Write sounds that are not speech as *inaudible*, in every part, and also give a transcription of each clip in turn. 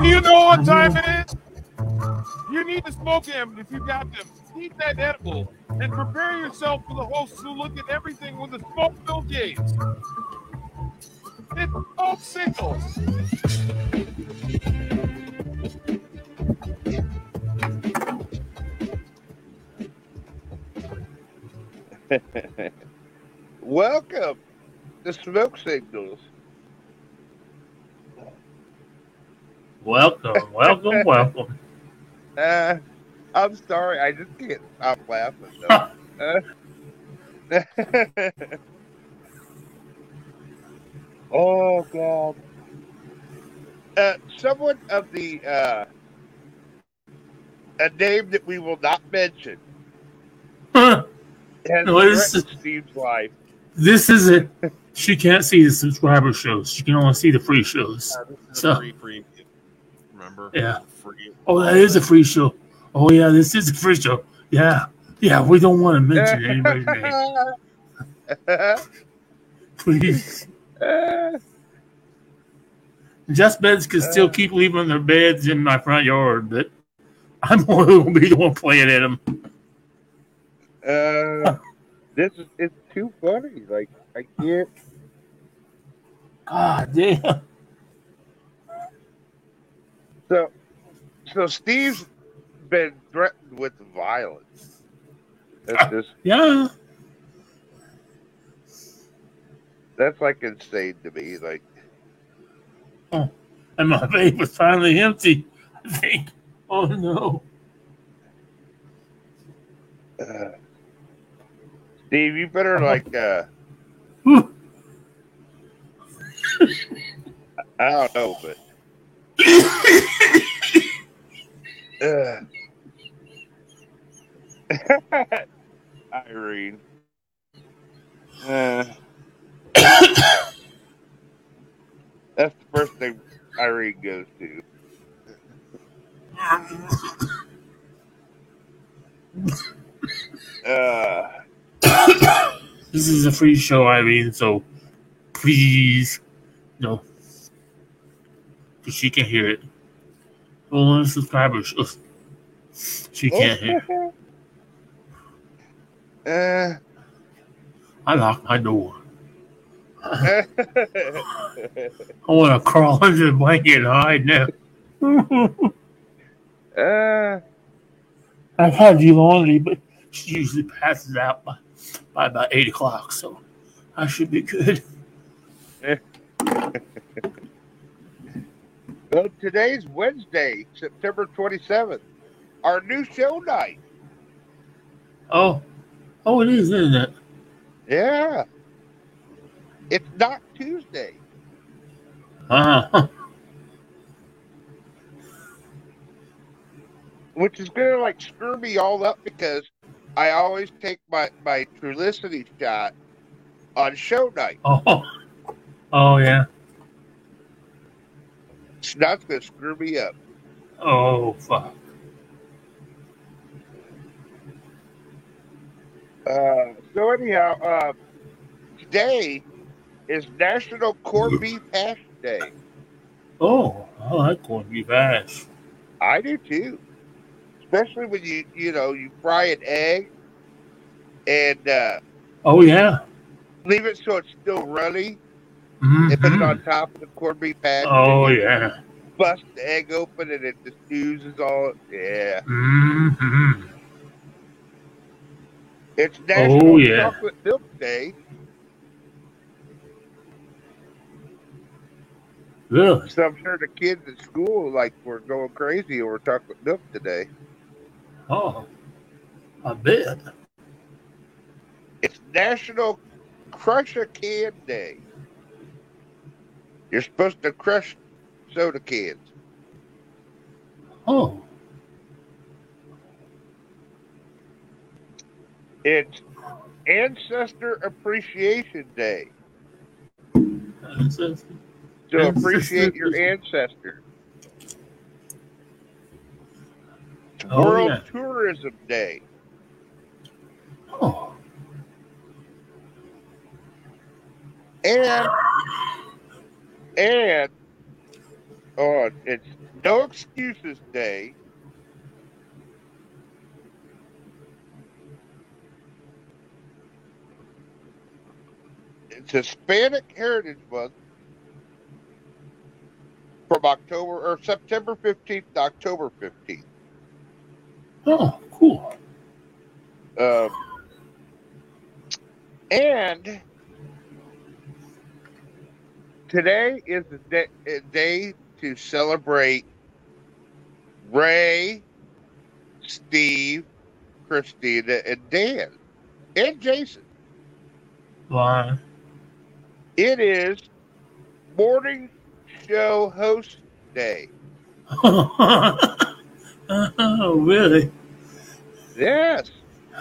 Do you know what time it is? You need to smoke them if you got them. Eat that edible and prepare yourself for the hosts who look at everything with a smoke filled gaze. It's smoke signals. *laughs* Welcome to Smoke Signals. Welcome, welcome, *laughs* welcome. Uh, I'm sorry, I just can't stop laughing. Though. Uh, *laughs* oh God! Uh, someone of the uh, a name that we will not mention Huh, has No, this threatened Steve's life. this isn't. *laughs* She can't see the subscriber shows. She can only see the free shows. Uh, this is So- free, free. Remember? Yeah. Free. Oh, that is a free show. Oh yeah, this is a free show. Yeah, yeah. We don't want to mention anybody's name, *laughs* please. Just beds can still Uh. keep leaving their beds in my front yard, but I'm only going to be the one playing at them. uh, this is it's too funny. Like I can't. God damn. So, so Steve's been threatened with violence. That's just *laughs* Yeah. that's like insane to me. Like, oh, And my *laughs* vape was finally empty. I think. Oh no. uh, *sighs* Steve, you better like. uh I don't know, but. Uh, Irene. Uh, that's the first thing Irene goes to. Uh, This is a free show, Irene, so please, no. Because she can hear it. Only subscribers. ugh, She can't hear. uh, *laughs* I locked my door. *laughs* I want to crawl under the blanket and hide now. uh, *laughs* I've had you laundry, but she usually passes out by, by about 8 o'clock, so I should be good. Well, today's Wednesday, September 27th, our new show night. Oh, oh, it is, isn't it? Yeah. It's not Tuesday. Uh-huh. *laughs* which is gonna like screw me all up because I always take my my Trulicity shot on show night. Oh, *laughs* oh, yeah. So that's gonna screw me up. Oh, fuck. Uh, so anyhow, uh, today is National Corned Beef Hash Day. Oh, I like corned beef hash. I do too, especially when you you know you fry an egg and uh, Oh, yeah. leave it so it's still runny and put it on top of the beef hash. Oh, yeah. Bust the egg open and it just oozes all. Yeah. hmm It's National Oh, yeah. Chocolate Milk Day. Really? So I'm sure the kids at school like were going crazy over chocolate milk today. Oh, I bet. It's National Crush a Can Day. You're supposed to crush soda cans. Oh, It's Ancestor Appreciation Day. it. So Ancestor appreciate your ancestor. Oh, World yeah. Tourism Day. Oh, And and oh, it's No Excuses Day. It's Hispanic Heritage Month from October or September 15th to October 15th. Oh, cool. Um, and today is the day, eh, day to celebrate Ray, Steve, Christina, and Dan, and Jason. Why? It is morning show host day. *laughs* oh, really? Yes,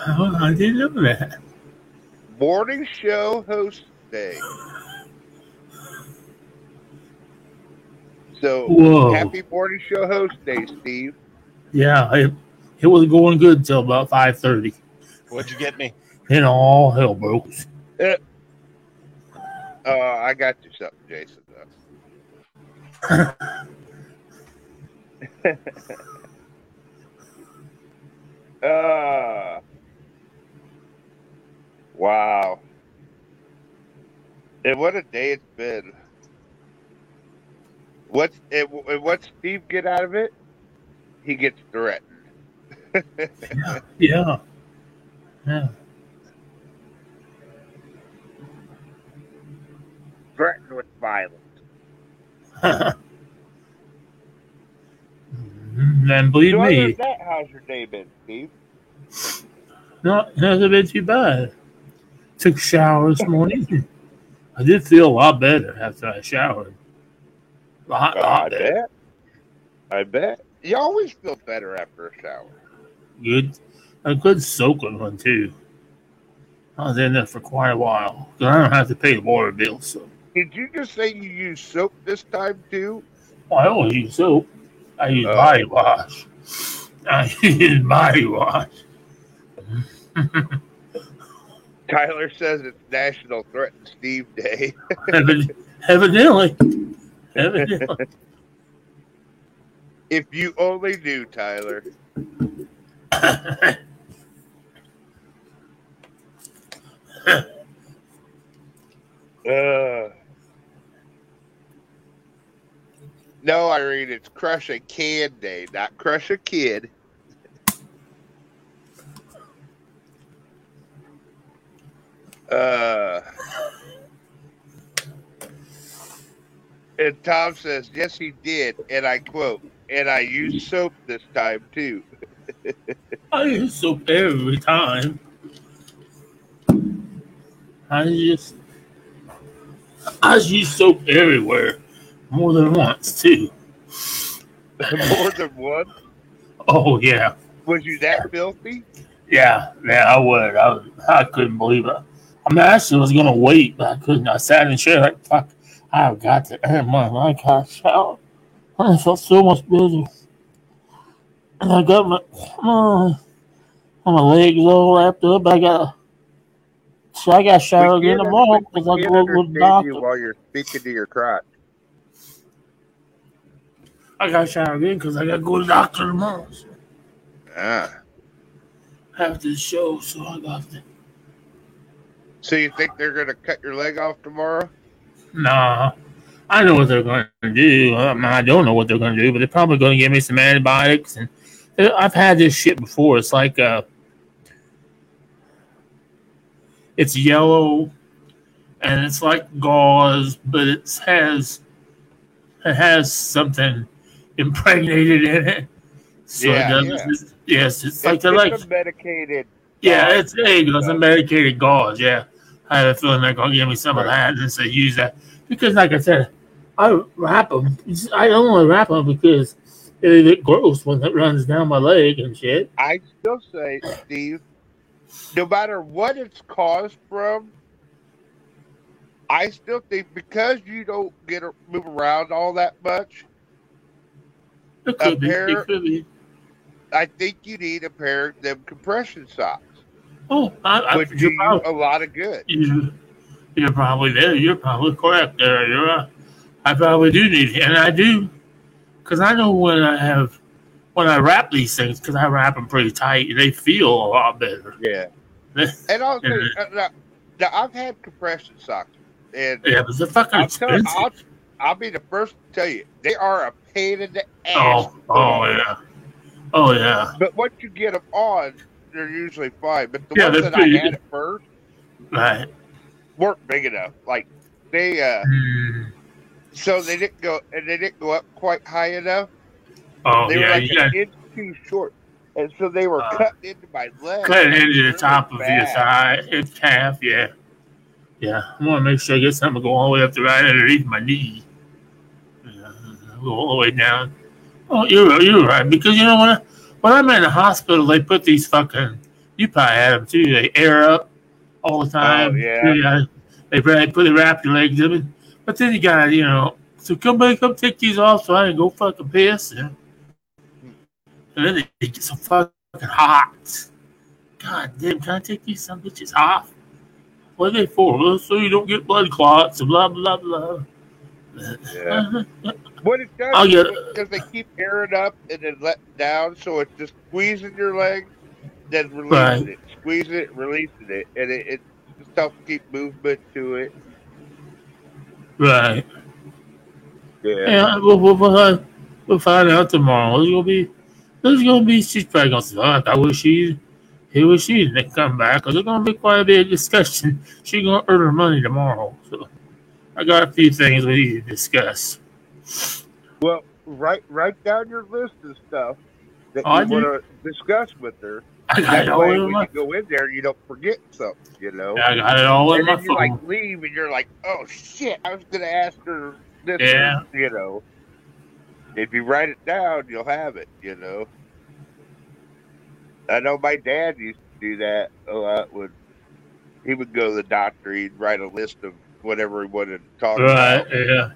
Oh, I didn't know that. morning show host day. *laughs* So Whoa. happy morning show host day, Steve. Yeah, it, it was going good until about 5.30. What'd you get me? Then all hell broke. *laughs* Uh, I got you something, Jason. Though. *laughs* uh, wow. And what a day it's been. What's and what Steve get out of it? He gets threatened. *laughs* Yeah. Yeah. threatened with violence. *laughs* and believe So me, that, how's your day been, Steve? not hasn't been too bad. Took a shower this morning. *laughs* I did feel a lot better after I showered. I oh, lot bet. I bet. You always feel better after a shower. Good, a good soaking one too. I was in there for quite a while. I don't have to pay the water bill, so Did you just say you use soap this time too? I always use soap. I use Oh. body wash. *laughs* I use body wash. Tyler says it's National Threaten Steve Day. Evidently. *laughs* if you only knew, Tyler. *laughs* Uh, no, Irene, it's Crush a Can Day, not Crush a Kid. *laughs* Uh, and Tom says, yes, he did. And I quote, and I used soap this time too. *laughs* I use soap every time. I just I use soap everywhere, more than once too. *laughs* More than one? Oh yeah, Was you that filthy? yeah, yeah. I would. I was, I couldn't believe it. I mean, I actually was gonna wait, but I couldn't. I sat in the chair like fuck. I've got to. Oh my, I got to shower. I felt so much better. And I got my my, *sighs* my legs all wrapped up. I got. So I got to shower again tomorrow because I go to the doctor. you while you're speaking to your crotch. I got to shower again because I got to go to the doctor tomorrow. So Ah. after the show, so I got to. So you think they're going to cut your leg off tomorrow? Nah, I know what they're going to do. I, mean, I don't know what they're going to do, but they're probably going to give me some antibiotics. And uh, I've had this shit before. It's like uh, it's yellow, and it's like gauze, but it has it has something impregnated in it. So Yeah, it doesn't. Yes, it's like it's, they're like it's a medicated. yeah, it's there you go. Medicated gauze. Yeah, I have a feeling they're gonna give me some of that and say use that because, like I said, I wrap them. I only wrap them because it get gross when it runs down my leg and shit. I still say, Steve, no matter what it's caused from, I still think because you don't get a, move around all that much, It could be. pair- It could be. I think you need a pair of them compression socks, Oh, I, I, which do you're, probably, a lot of good. you, you're probably there. You're probably correct there. You're right. I probably do need, and I do, because I know when I have when I wrap these things because I wrap them pretty tight, they feel a lot better. Yeah. *laughs* And also, uh, now, now I've had compression socks, and Yeah, but they're fucking tell, expensive. I'll, I'll be the first to tell you they are a pain in the ass. Oh, oh yeah, oh yeah, But once you get them on, they're usually fine. But the Yeah, ones that I had at first right. weren't big enough. Like they, uh, Mm. so they didn't go, and they didn't go up quite high enough. Oh They were yeah, like you got an inch too short, and so they were Uh, cutting into my leg. cut into Really the top of your thigh, hip calf. Yeah, yeah. I want to make sure I get something to go all the way up to right underneath my knee. Yeah, go all the way down. Oh, you're right, you're right. Because you know when I, when I'm in the hospital, they put these fucking. You probably had them too. They air up all the oh, time. Oh, yeah. They uh, they put they wrap your legs in and- but then you got you know. So come back, come take these off, so I can go fucking piss. And, and then they get so fucking hot. God damn, can I take these some bitches off? What are they for? Well, so you don't get blood clots and blah blah blah. Yeah. What it does I'll is because they keep airing up and then letting down, so it's just squeezing your leg, then releasing Right. it, squeezing it, releasing it, and it, it just helps keep movement to it. Right. Yeah. Yeah, we'll, we'll, we'll, we'll find out tomorrow. There's gonna be, there's gonna be. She's probably gonna say, "Fuck, I wish she, he wish she didn't come back." There's gonna be quite a bit of discussion. *laughs* She's gonna earn her money tomorrow, so I got a few things we need to discuss. Well, write write down your list of stuff that Oh, I you want to discuss with her. I got That it all way, in when my, you go in there, you don't forget something. You know. I got it all in and my then you phone. like leave, and you're like, "Oh shit! I was gonna ask her this." Yeah. or, you know. If you write it down, you'll have it. You know. I know my dad used to do that a lot. When he would go to the doctor, he'd write a list of whatever he wanted to talk Right? about. Yeah.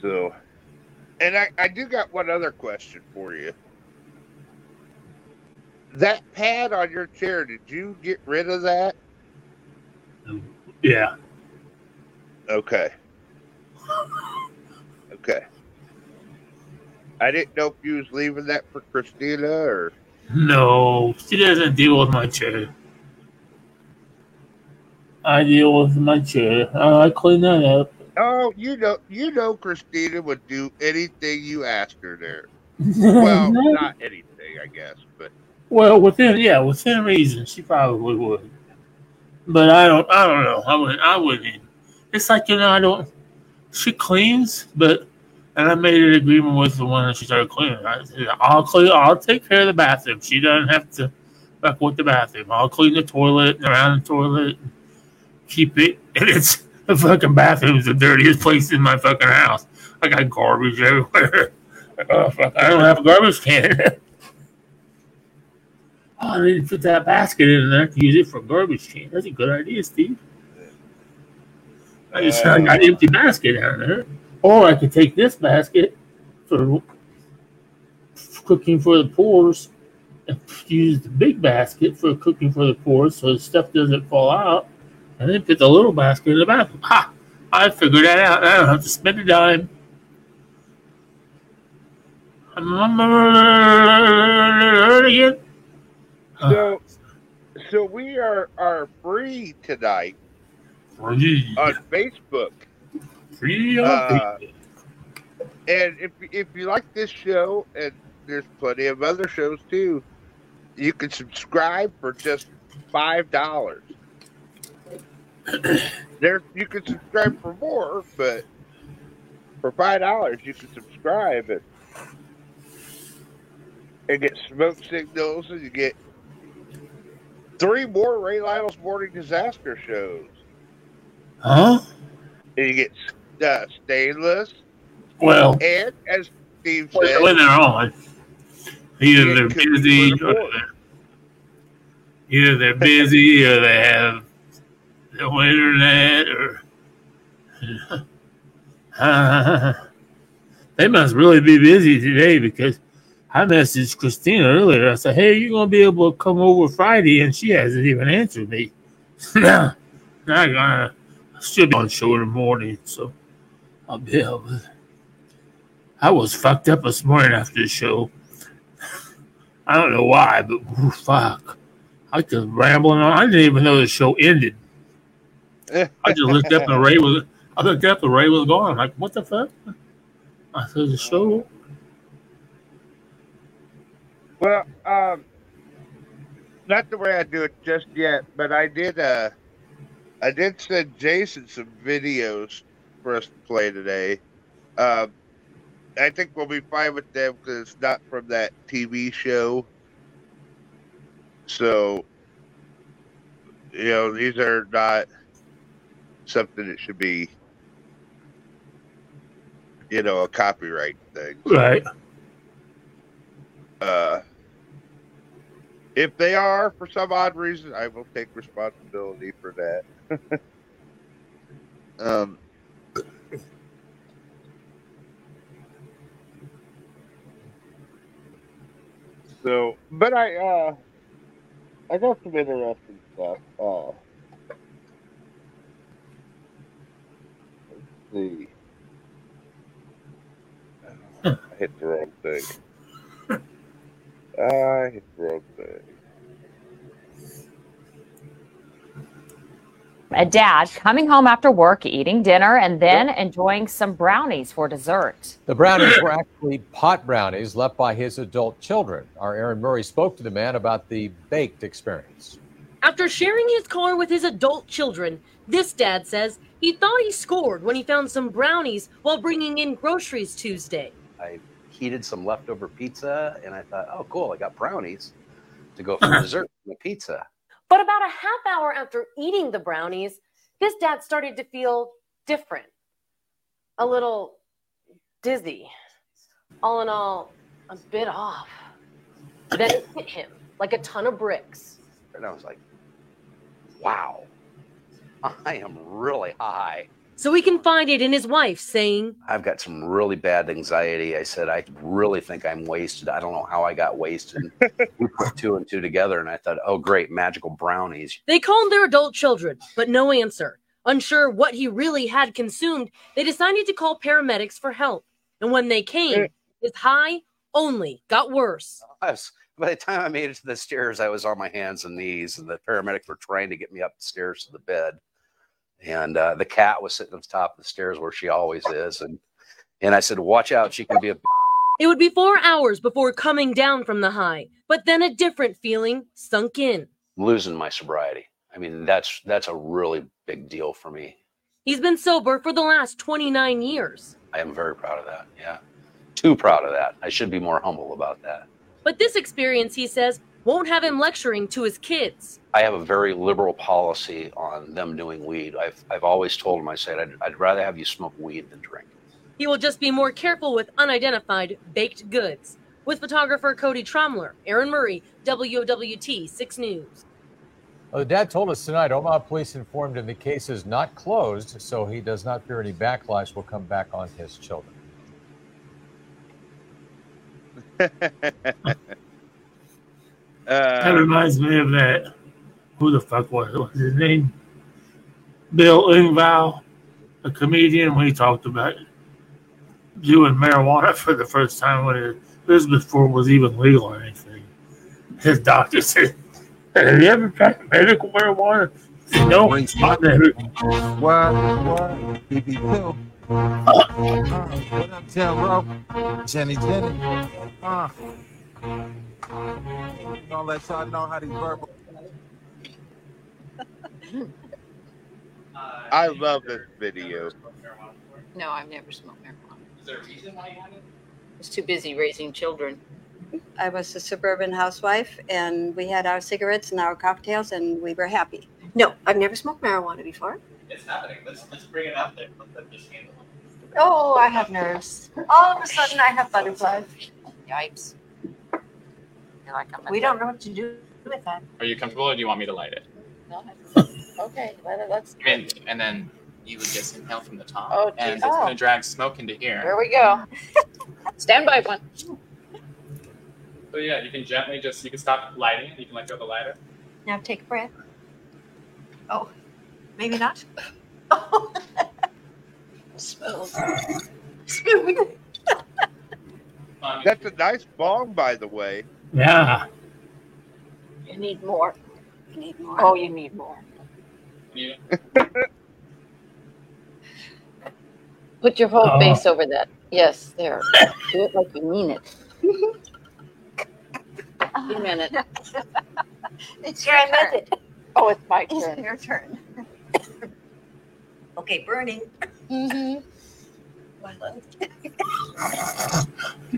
So, and I, I do got one other question for you. That pad on your chair, did you get rid of that? Yeah. Okay. Okay. I didn't know if you was leaving that for Christina or No, she doesn't deal with my chair. I deal with my chair. I clean that up. Oh, you know you know Christina would do anything you asked her there. Well, *laughs* not anything, I guess, but Well, within yeah, within reason, she probably would. But I don't. I don't know. I wouldn't. I wouldn't. It's like you know. I don't. She cleans, but and I made an agreement with the one that she started cleaning. I said, I'll clean. I'll take care of the bathroom. She doesn't have to fuck with the bathroom. I'll clean the toilet and around the toilet. And keep it. And it's the fucking bathroom's the dirtiest place in my fucking house. I got garbage everywhere. *laughs* Oh, fuck, I don't have a garbage can. *laughs* Oh, I need to put that basket in there to use it for garbage can. That's a good idea, Steve. I just I got an empty basket down there. Or I could take this basket for cooking for the pours and *laughs* use the big basket for cooking for the pours so the stuff doesn't fall out. And then put the little basket in the bathroom. Ha! I figured that out. I don't have to spend a dime. Again. so so we are are free tonight Free. on Facebook. Free on Uh, Facebook. And if if you like this show, and there's plenty of other shows too, you can subscribe for just five dollars. *clears throat* there, you can subscribe for more, but for five dollars, you can subscribe and and get smoke signals, and you get three more Ray Lytle's Morning Disaster shows, Huh? and you get uh, stainless, Well, and as Steve said. when they're on, either they're busy, or they're, either they're busy, or they have no internet, or *laughs* they must really be busy today because I messaged Christina earlier. I said, "Hey, you gonna be able to come over Friday?" And she hasn't even answered me. now, I'm gonna should be on show in the morning, so a bit of it. I was fucked up this morning after the show. I don't know why, but ooh, fuck. I was rambling on. I didn't even know the show ended. I just looked up and Ray was. I looked up and Ray was gone. I'm like, what the fuck? I said show. Well, um, not the way I do it just yet, but I did. Uh, I did send Jason some videos for us to play today. Um, I think we'll be fine with them because it's not from that TV show. So, you know, these are not something that should be, you know, a copyright thing. Right. Uh, if they are, for some odd reason, I will take responsibility for that. *laughs* um, so, but I, uh, I got some interesting stuff. Uh, see. I hit the wrong thing. I hit the wrong thing. A dad coming home after work, eating dinner, and then enjoying some brownies for dessert. The brownies were actually pot brownies left by his adult children. Our Aaron Murray spoke to the man about the baked experience. After sharing his car with his adult children, this dad says he thought he scored when he found some brownies while bringing in groceries Tuesday. I heated some leftover pizza and I thought, oh, cool, I got brownies to go for *laughs* dessert from the pizza. But about a half hour after eating the brownies, this dad started to feel different, a little dizzy, all in all, a bit off. Then it hit him like a ton of bricks. And I was like, wow, I am really high. So we confided in his wife, saying, I've got some really bad anxiety. I said, I really think I'm wasted. I don't know how I got wasted. *laughs* we put two and two together, and I thought, oh, great, magical brownies. They called their adult children, but no answer. Unsure what he really had consumed, they decided to call paramedics for help. And when they came, his high only got worse. I was, by the time I made it to the stairs, I was on my hands and knees, and the paramedics were trying to get me up the stairs to the bed. And uh, the cat was sitting on the top of the stairs where she always is. And, and I said, Watch out, she can be a. It would be four hours before coming down from the high, but then a different feeling sunk in. losing my sobriety. I mean, that's that's a really big deal for me. He's been sober for the last 29 years. I am very proud of that. Yeah. Too proud of that. I should be more humble about that. But this experience, he says, won't have him lecturing to his kids. I have a very liberal policy on them doing weed. I've, I've always told them, I said, I'd, I'd rather have you smoke weed than drink. He will just be more careful with unidentified baked goods. With photographer Cody Tromler, Aaron Murray, WOWT 6 News. Well, the dad told us tonight Omaha police informed him the case is not closed, so he does not fear any backlash will come back on his children. *laughs* That uh, reminds me of that. Who the fuck was, was his name? Bill Engvall, a comedian. when he talked about doing marijuana for the first time when it, this before it was even legal or anything. His doctor said, "Have you ever tried medical marijuana?" Said, No, I've never. What? What? BB2. Uh, what up, Tim, bro? Jenny, Jenny. Uh. Gonna let y'all know how these verbal. *laughs* I love this video. No, I've never smoked marijuana. Is there a reason why you haven't? I was too busy raising children. I was a suburban housewife, and we had our cigarettes and our cocktails, and we were happy. No, I've never smoked marijuana before. It's happening. Let's let's bring it out there. Let them just handle it. Oh, I have nerves. All of a sudden, I have butterflies. Yipes. Feel like I'm a- we don't know what to do with that. Are you comfortable, or do you want me to light it? No, *laughs* Okay, let it, let's. I mean, and then you would just inhale from the top, Oh, and geez. it's Oh. gonna drag smoke into Here here. we go. *laughs* Stand by one. So yeah, you can gently just you can stop lighting it. You can let go of the lighter. Now take a breath. Oh, maybe not. *laughs* Smooth. Smooth. That's a nice bong, by the way. Yeah. You need more. You need more. Oh, you need more. Yeah. Put your whole Oh. face over that. Yes, there. Do it like you mean it. You meant it. It's Here, your I meant it. Oh, it's my It's turn. your turn. *laughs* okay, burning. Mm-hmm.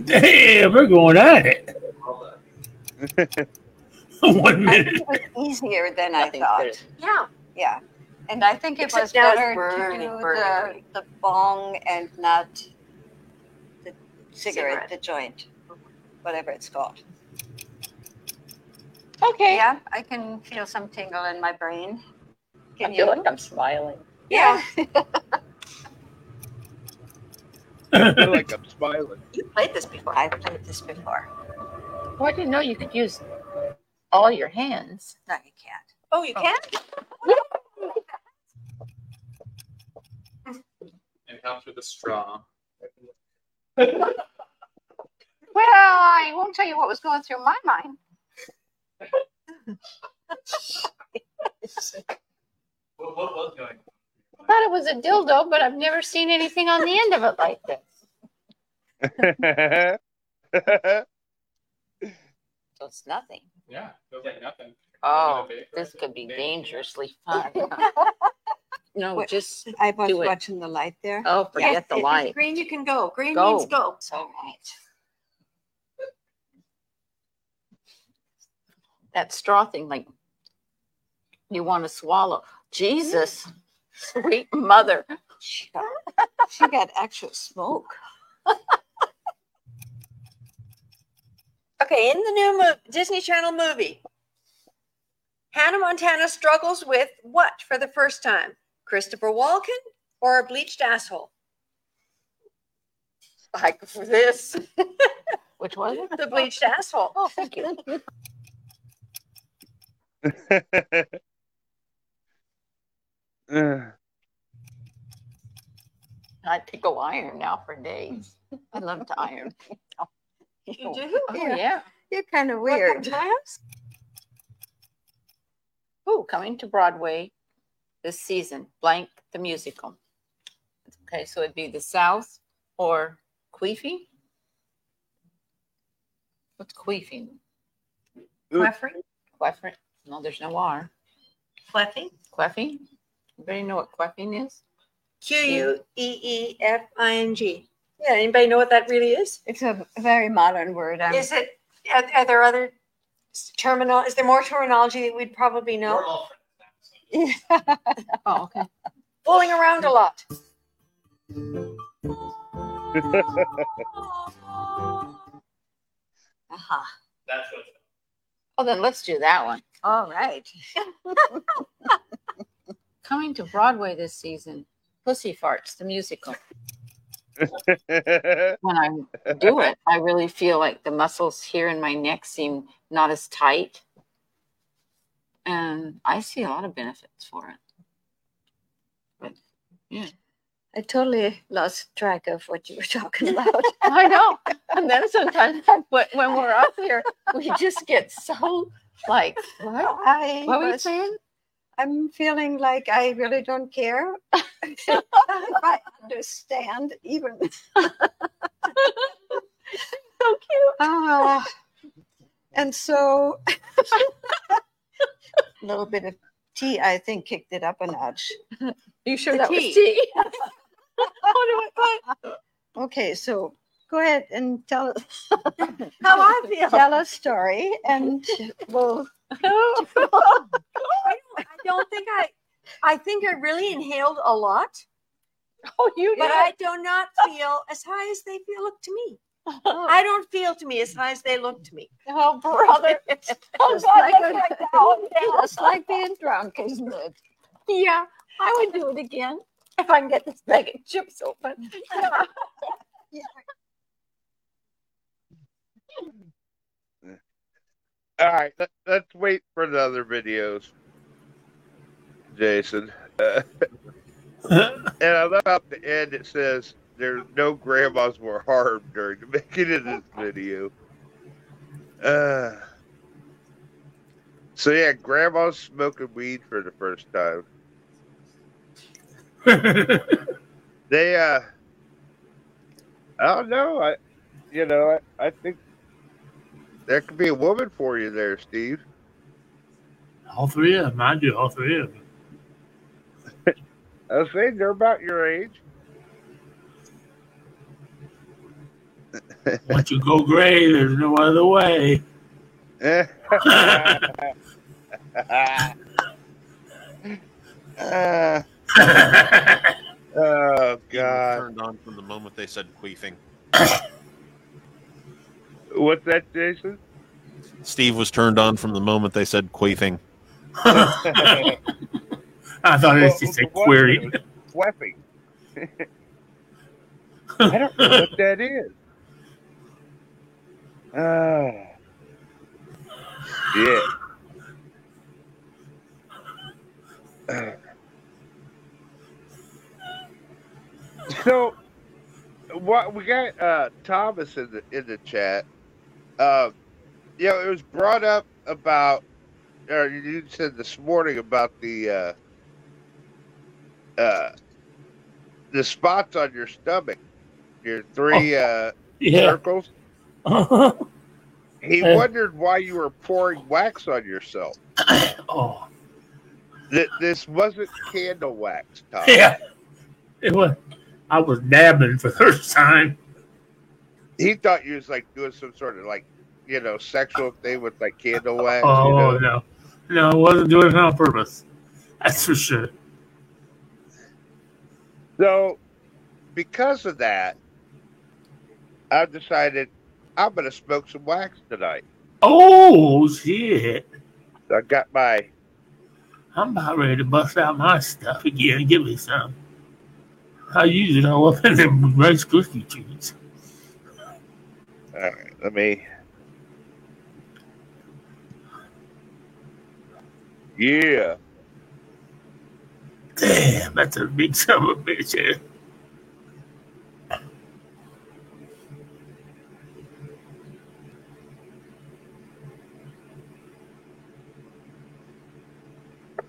Damn, we're going at it. *laughs* One minute. It was easier than I thought. Yeah. Yeah. And I think it Except was it's better burning, to do burning. the, the bong and not the cigarette, Cigarette. the joint, whatever it's called. Okay. Yeah, I can feel some tingle in my brain. I Can feel you? like I'm smiling. yeah. *laughs* *laughs* I feel like I'm smiling. you played this before. I've played this before. Oh, I didn't know you could use all your hands. No, you can't. Oh, you oh. can? *laughs* And help with the straw. *laughs* Well, I won't tell you what was going through my mind. What, what was going I thought it was a dildo, but I've never seen anything on the end of it like this. *laughs* So it's nothing. Yeah, feels like nothing. Oh, this could be dangerously *laughs* fun. *laughs* No, What- just I was do it. watching the light there. Oh, forget the if it's *laughs* light. Green, you can go. Green Go. means go. All right. That straw thing, like you want to swallow. Jesus, mm-hmm. sweet mother. She got, she got actual smoke. Okay, in the new mo- Disney Channel movie, Hannah Montana struggles with what for the first time? Christopher Walken or a bleached asshole? Like for this. *laughs* Which it? The bleached asshole. Oh, thank you. *laughs* I go iron now for days. I love to iron. *laughs* You oh, do? Oh, yeah. You're kind of weird. times? Ooh, coming to Broadway this season, blank the musical. Okay, so it'd be the South or Queefy. What's Queefing? Queffing? Queffing? No, there's no R. Queffing? Queffing? Anybody know what queffing is? Q U E E F I N G. Yeah, anybody know what that really is? It's a very modern word. I'm, Is it, are, are there other terminal, is there more terminology that we'd probably know? We're all friends *laughs* Oh, okay. Fooling around a lot. Aha. *laughs* Uh-huh. That's what Oh, then let's do that one. All right. *laughs* Coming to Broadway this season, Pussy Farts, the musical. *laughs* When I do it, I really feel like the muscles here in my neck seem not as tight. And I see a lot of benefits for it. But yeah. I totally lost track of what you were *laughs* talking about. *laughs* I know. And then sometimes when when we're up here, we just get so like, what? I What were you saying? I'm feeling like I really don't care *laughs* if I understand even. So cute. Ah, and so a *laughs* little bit of tea, I think, kicked it up a notch. You sure The that tea. was tea? oh, no, Okay, so go ahead and tell us How I feel. *laughs* tell a story, and we'll. *laughs* I don't, I don't think I, I think I really inhaled a lot, Oh, you did. but did. I do not feel as high as they feel look to me. Oh. I don't feel to me as high as they look to me. Oh, brother. *laughs* Oh, God, like like like being drunk, isn't it? Yeah, I would do it again if I can get this bag of chips open. *laughs* All right, let, let's wait for the other videos, Jason. Uh, *laughs* and I love at the end it says there's no grandmas were harmed during the *laughs* making of this video. Uh, so yeah, grandma's smoking weed for the first time. *laughs* They uh I don't know. I you know, I, I think there could be a woman for you there, Steve. all three of them. I do all three of them. I was saying they're about your age. *laughs* Once you go gray, there's no other way. Uh, *laughs* *laughs* oh God! Turned on from the moment they said queefing. What's that, Jason? Steve was turned on from the moment they said queefing. *laughs* I thought it was just a query. it. *laughs* I don't know what that is. Oh. Yeah. Uh. So, what we got uh, Thomas in the in the chat. Uh, you know, it was brought up about, or you said this morning about the uh, uh, the spots on your stomach, your three uh, yeah. circles. *laughs* He Uh. wondered why you were pouring wax on yourself. *coughs* oh, That this wasn't candle wax, Tom. yeah. It was. I was dabbing for the first time. He thought you was like doing some sort of like, you know, sexual thing with like candle wax. Oh you know? no, no, I wasn't doing it on purpose. That's for sure. So, because of that, I've decided I'm going to smoke some wax tonight. Oh shit! So I got my. I'm about ready to bust out my stuff again. Give me some. I all up in them Rice Krispie treats. All right, let me. Yeah. Damn, that's a big son of a bitch. eh?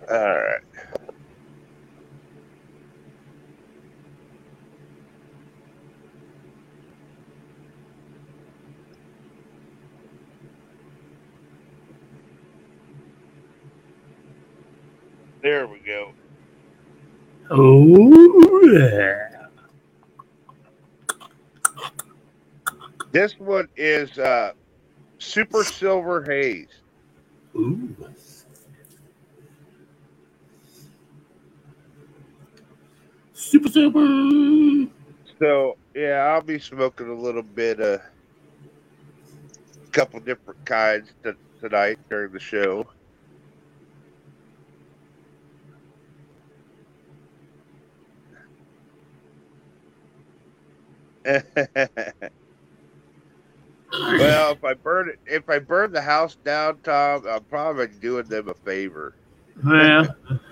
All right. There we go. Oh yeah. This one is uh, Super Silver Haze. Ooh. Super super. So yeah, I'll be smoking a little bit, of a couple different kinds t- tonight during the show. *laughs* well, if I burn it, if I burn the house down, Tom, I'm probably doing them a favor. Yeah.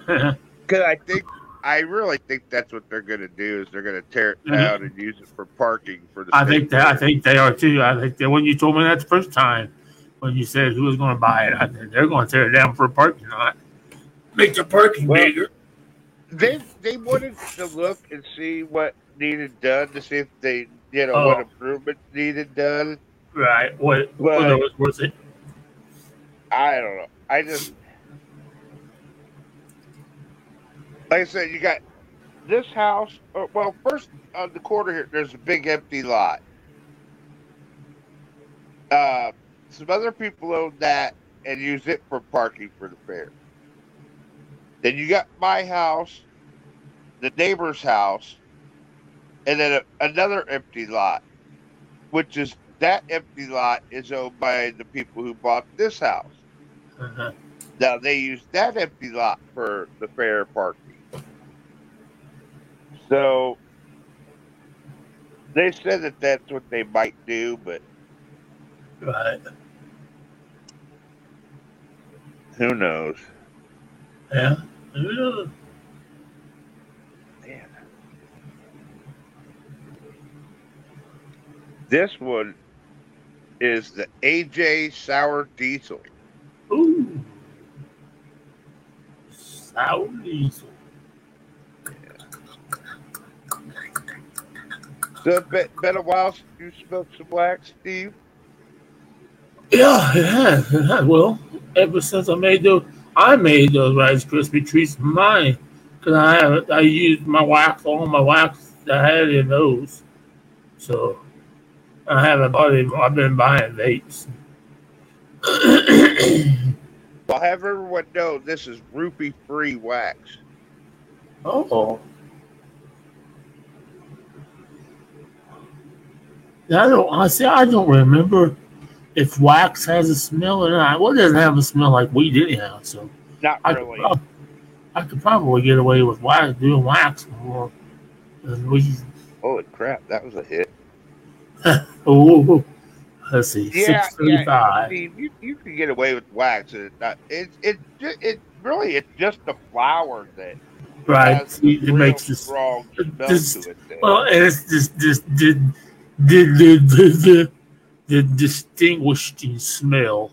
*laughs* Because I think, I really think that's what they're going to do is they're going to tear it Mhm. down and use it for parking for the. I think that I think they are too. I think that when you told me that the first time, when you said who was going to buy it, I said they're going to tear it down for a parking lot, make the parking Well, bigger. They they wanted to look and see what needed done to see if they you know Oh. what improvements needed done. Right? What? Whether it was worth it? I don't know. I just like I said, you got this house. uh, Well, first on the corner here, there's a big empty lot. Uh, some other people own that and use it for parking for the fair. Then you got my house, the neighbor's house, and then a, another empty lot, which is that empty lot is owned by the people who bought this house. Uh-huh. Now they use that empty lot for the fair parking. So they said that that's what they might do, but Right? who knows? Yeah. Yeah. Yeah. This one is the AJ Sour Diesel. Ooh. Sour diesel. So it's been, been a while since you smoked some wax, Steve. Yeah, it has. It has. Well, ever since I made those, I made those Rice Krispie treats mine because I have I used my wax, all my wax that I had in those. So I have a it. I've been buying vapes. Well, have everyone know this is rupee free wax. Oh. I don't. I see. I don't remember if wax has a smell or not. Well, it doesn't have a smell like weed anyhow. So Not I really. could, prob- I could probably get away with wax doing wax more than weed. Holy crap, that was a hit. *laughs* Oh, let's see, Yeah, six yeah. thirty-five. Steve, you, you can get away with wax. It, not, it, it, it really, it's just the flour that Right. It makes this. strong smell this- to it. there. Well, and it's just just the the the the, the, the distinguishing smell.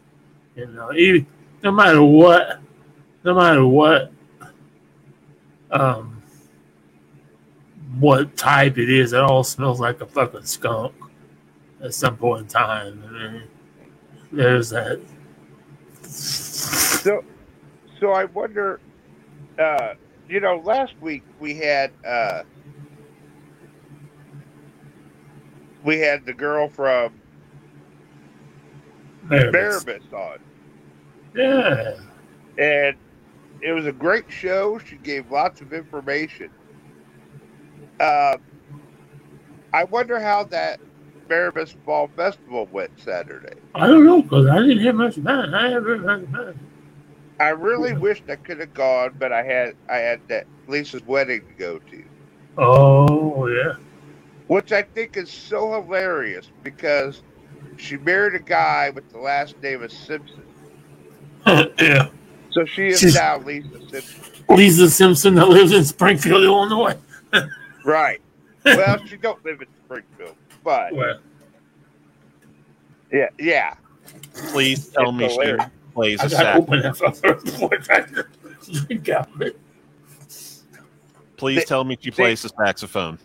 You know, even no matter what, no matter what, um, what type it is, it all smells like a fucking skunk at some point in time. There's that. So, so I wonder. Uh, you know, last week we had uh, we had the girl from. Maribus on, Yeah. and it was a great show. She gave lots of information. Um, I wonder how that Maribus Fall Festival went Saturday. I don't know because I didn't hear much about it. I haven't heard about it. I really wished I could have gone, but I had I had that Lisa's wedding to go to. Oh yeah. which I think is so hilarious because she married a guy with the last name of Simpson. *laughs* yeah. So she is She's- now Lisa Simpson. Lisa Simpson that lives in Springfield, Illinois. *laughs* Right. Well, she don't live in Springfield, but Well, yeah, yeah. Please tell It's me she plays I a got to sax. open that up before I try to drink out of it. Please tell me she plays the saxophone.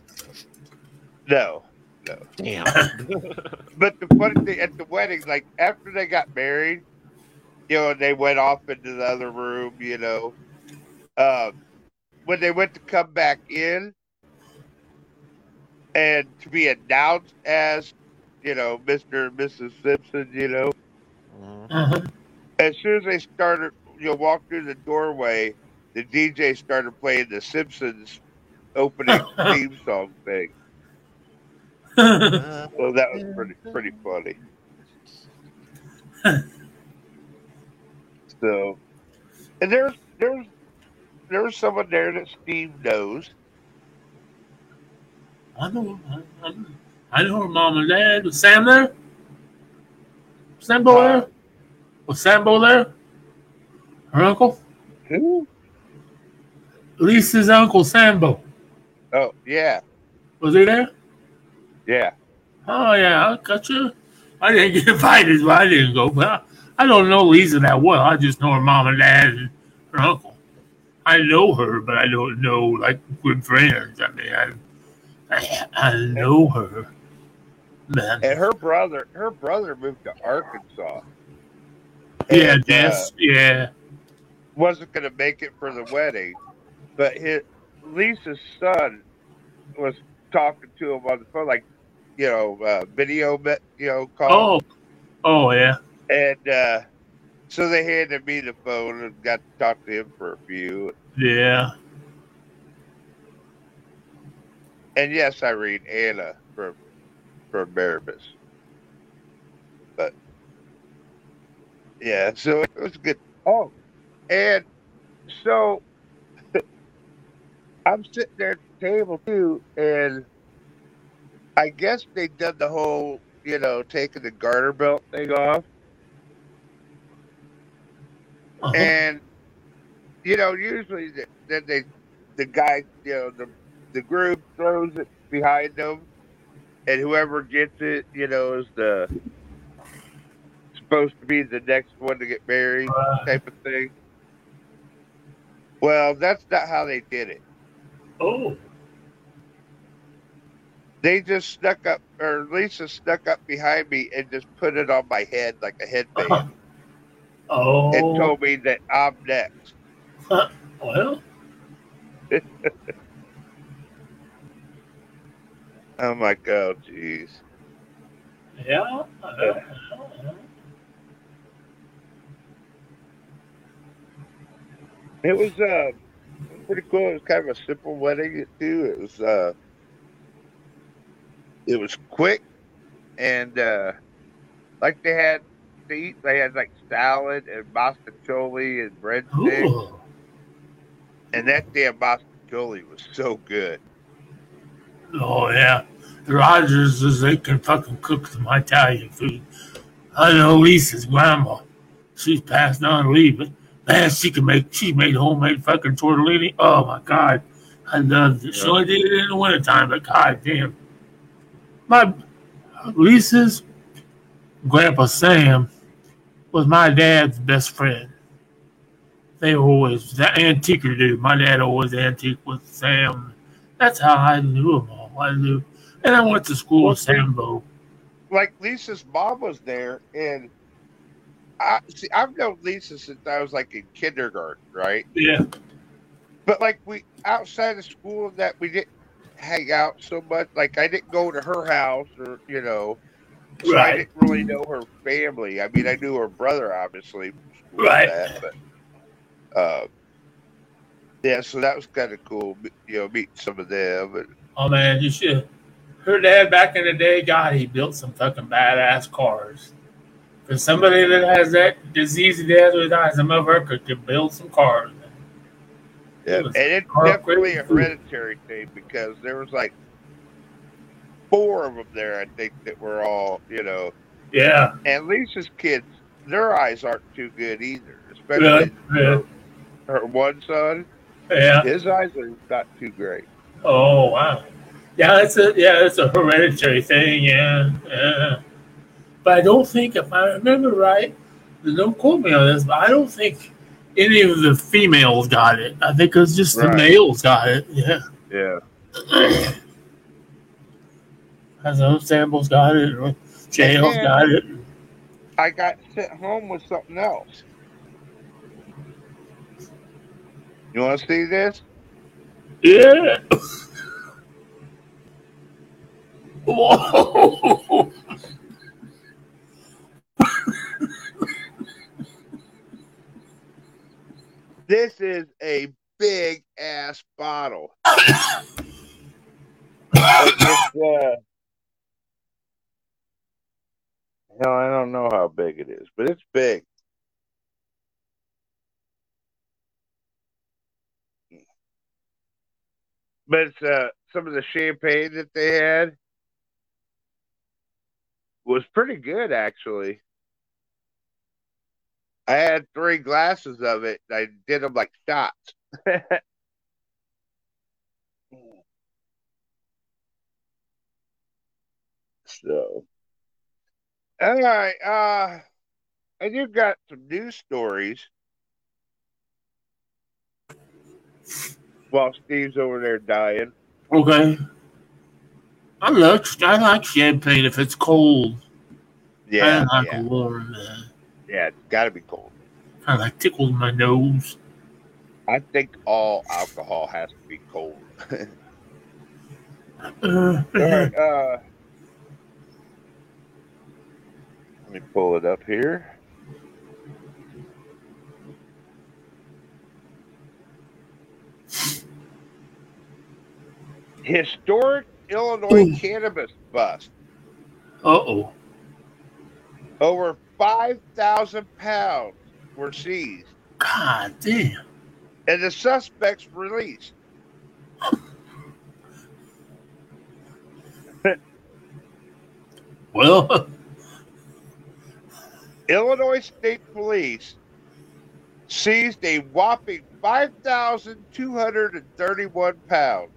No, no. Damn. *laughs* But the funny thing at the wedding, like after they got married, you know, they went off into the other room, you know, um, when they went to come back in and to be announced as, you know, Mr. and Mrs. Simpson, you know, Uh-huh. as soon as they started, you know, walk through the doorway, the DJ started playing the Simpsons opening *laughs* theme song thing. *laughs* So that was pretty pretty funny. so, and there's there's there's someone there that Steve knows. I know. I, I, I know her mom and dad. Was Sam there? Sambo there? Was Sambo there? Her uncle? Who? Lisa's uncle Sambo. Oh yeah, Was he there? yeah. Oh yeah, I got you. I didn't get *laughs* invited, but I didn't go. But I, I don't know Lisa that well. I just know her mom and dad and her uncle. I know her, but I don't know like good friends. I mean, I I, I know her. Man. And her brother, her brother moved to Arkansas. Yeah, And, Jess. uh, yeah. wasn't going to make it for the wedding, but his Lisa's son was talking to him on the phone, like you know, uh, video, you know, call. Oh. Oh yeah. And uh, so they handed me the phone and got to talk to him for a few. Yeah. And yes, I read Anna from from Maribus. But yeah, so it was good. Oh, and so *laughs* I'm sitting there at the table too, and I guess they done the whole, you know, taking the garter belt thing off. Uh-huh. And you know, usually the, then they, the guy, you know, the the group throws it behind them, and whoever gets it, you know, is the supposed to be the next one to get married, type of thing. Well, that's not how they did it. Oh. They just snuck up, or Lisa snuck up behind me and just put it on my head like a headband, *laughs* Oh. and told me that I'm next. *laughs* well. I'm like, oh, jeez. Yeah. uh, It was uh pretty cool. It was kind of a simple wedding too. It was uh it was quick and uh like they had to eat they had like salad and mostaccioli and breadsticks. Ooh. And that damn mostaccioli was so good. Oh yeah, the Rogers is they can fucking cook some Italian food. I know Lisa's grandma. She's passed on leave, but man, she can make. She made homemade fucking tortellini. Oh my god, I loved it. She only did it in the wintertime, but god damn, my Lisa's grandpa Sam was my dad's best friend. They were always the antiquer dude. My dad always antique with Sam. That's how I knew them all. I knew, and I went to school with Sambo. Like Lisa's mom was there and I see I've known Lisa since I was like in kindergarten, right? Yeah. But like we outside of school that we didn't hang out so much. Like I didn't go to her house or you know, so I didn't really know her family. I mean, I knew her brother obviously, from school and Right. That, but uh, yeah, so that was kind of cool. You know, meeting some of them. And, Oh man, you should. Her dad back in the day, God, he built some fucking badass cars. For somebody that has that disease of death with eyes, a motherfucker could build some cars. yeah, was and it's definitely a hereditary thing because there was like four of them there. I think that were all you know. Yeah. And Lisa's kids, their eyes aren't too good either. Especially Really? Yeah. her one son. Yeah. His eyes are not too great. Oh wow. Yeah, it's a yeah, it's a hereditary thing. Yeah, yeah. But I don't think, if I remember right, don't quote me on this, but I don't think any of the females got it. I think it's just the males got it. Yeah. Yeah. *clears throat* As though Samples got it, or Jails got it. I got sent home with something else. You want to see this? Yeah. *laughs* Whoa. This is a big ass bottle. *laughs* Uh, hell, I don't know how big it is, but it's big. But it's, uh, some of the champagne that they had was pretty good, actually. I had three glasses of it. I did them like shots. *laughs* so, all right. Uh, I do got some news stories while Steve's over there dying. Okay. I like I like champagne if it's cold. Yeah, I like yeah. warm. Uh, Yeah, got to be cold. I like tickles my nose. I think all alcohol has to be cold. *laughs* Uh, All right, *laughs* uh, let me pull it up here. Historic Illinois cannabis bust. Uh oh. Over 5,000 pounds were seized. God damn. And the suspects released. *laughs* Well, Illinois State Police seized a whopping 5,231 pounds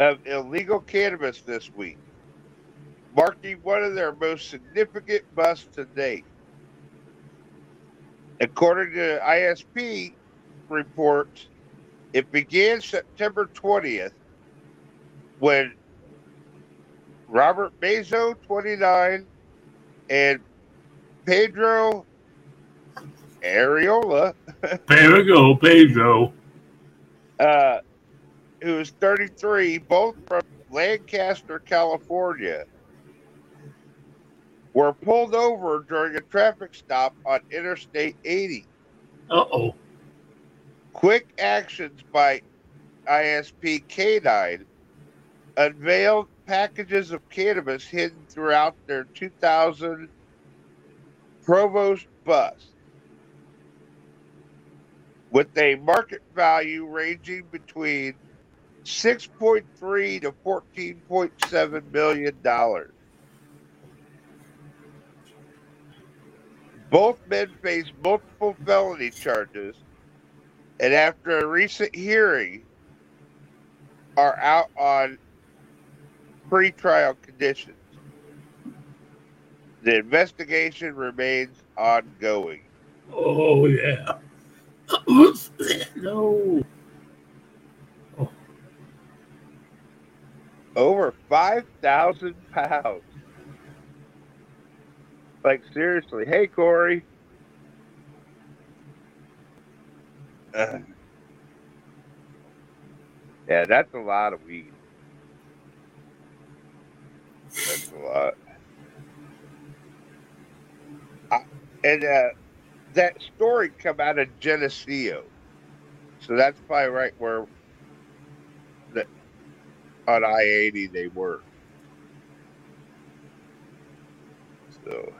of illegal cannabis this week. marking one of their most significant busts to date. According to ISP reports, it began September 20th when Robert Bezo, 29, and Pedro Areola, *laughs* There we go, Pedro. uh, who is 33, both from Lancaster, California, were pulled over during a traffic stop on Interstate 80. Uh oh. Quick actions by ISP K9 unveiled packages of cannabis hidden throughout their 2000 Prevost bus with a market value ranging between 6.3 to 14.7 million dollars. Both men face multiple felony charges and after a recent hearing are out on pretrial conditions. The investigation remains ongoing. Oh yeah. *clears throat* no. Over 5,000 pounds. Like, seriously. Hey, Corey. Uh, yeah, that's a lot of weed. That's a lot. I, and uh, that story come out of Geneseo. So that's probably right where on I 80 they were. So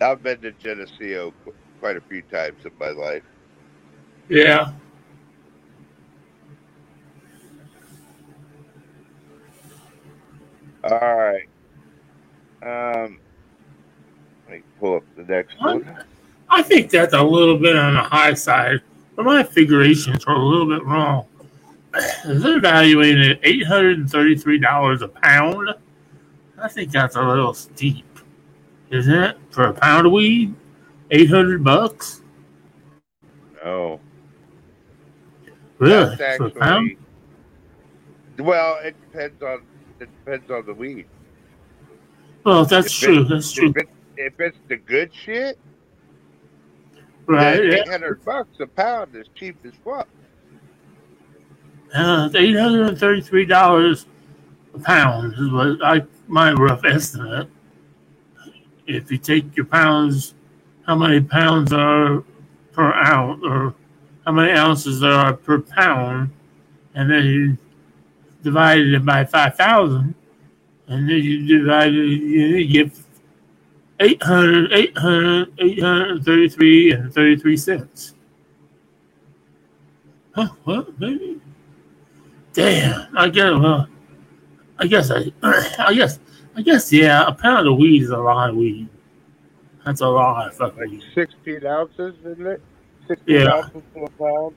I've been to Geneseo quite a few times in my life. Yeah. All right. Um, let me pull up the next one. I think that's a little bit on the high side, but my figurations are a little bit wrong. They're evaluating at eight hundred and thirty-three dollars a pound. I think that's a little steep, isn't it? For a pound of weed, eight hundred bucks. No. Really? That's For a pound? well, it depends on it depends on the weed. Well, that's If true. That's true. If, it, if it's the good shit, Right? Yeah. eight hundred bucks a pound is cheap as fuck. Uh, eight hundred and thirty-three dollars a pound is what I my rough estimate. If you take your pounds, how many pounds are per ounce, or how many ounces there are per pound, and then you divide it by five thousand, and then you divide it, you get 800, 800, 833 and 33 cents. Huh? What? Maybe? Damn, I guess. Well, I guess I, *clears throat* I guess, I guess. Yeah, a pound of weed is a lot of weed. That's a lot of fucking weed. Sixteen ounces, isn't it? Sixteen Yeah. ounces to a pound.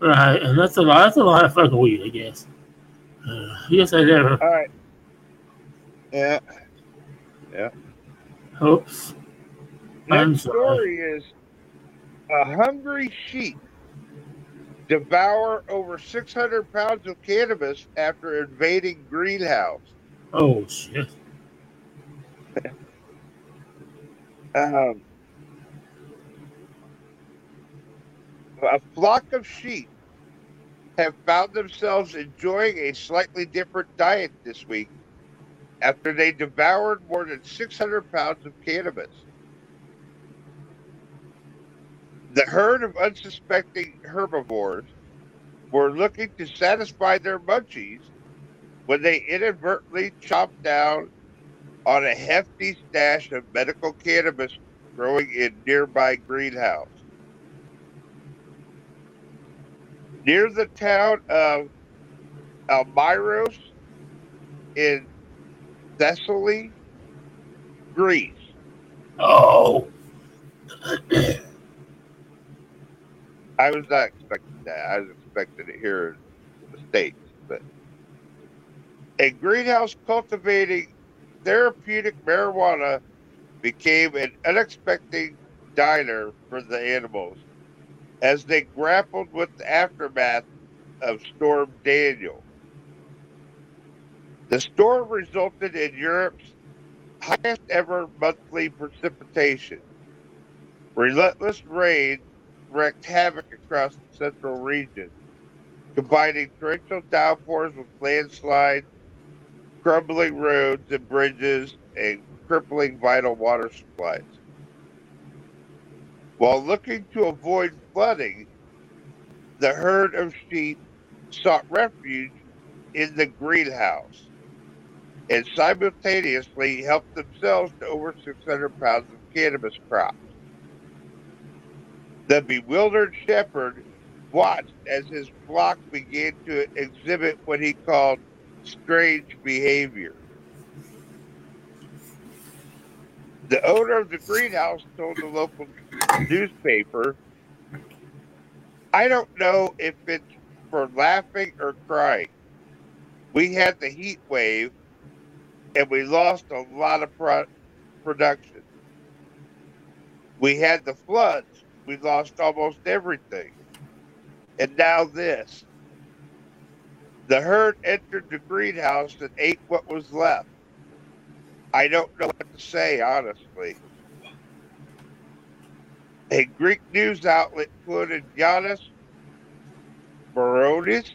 Right, and that's a lot. That's a lot of fucking weed, I guess. Uh, yes, I never. All right. Yeah. Yeah. Oops. I'm Next story is a hungry sheep devour over 600 pounds of cannabis after invading greenhouse. Oh shit. *laughs* Um, a flock of sheep have found themselves enjoying a slightly different diet this week after they devoured more than 600 pounds of cannabis. The herd of unsuspecting herbivores were looking to satisfy their munchies when they inadvertently chopped down on a hefty stash of medical cannabis growing in nearby greenhouse. Near the town of Almiros in Thessaly, Greece. Oh. *clears throat* I was not expecting that. I was expecting it here in the States. But a greenhouse cultivating therapeutic marijuana became an unexpected diner for the animals as they grappled with the aftermath of Storm Daniel. The storm resulted in Europe's highest ever monthly precipitation. Relentless rain wreaked havoc across the central region, combining torrential downpours with landslides, crumbling roads and bridges, and crippling vital water supplies. While looking to avoid flooding, the herd of sheep sought refuge in the greenhouse and simultaneously helped themselves to over 600 pounds of cannabis crops. The bewildered shepherd watched as his flock began to exhibit what he called strange behavior. The owner of the greenhouse told the local newspaper, I don't know if it's for laughing or crying. We had the heat wave and we lost a lot of pro- production. We had the floods. We lost almost everything. And now this. The herd entered the greenhouse and ate what was left. I don't know what to say, honestly. A Greek news outlet quoted Giannis Baronis,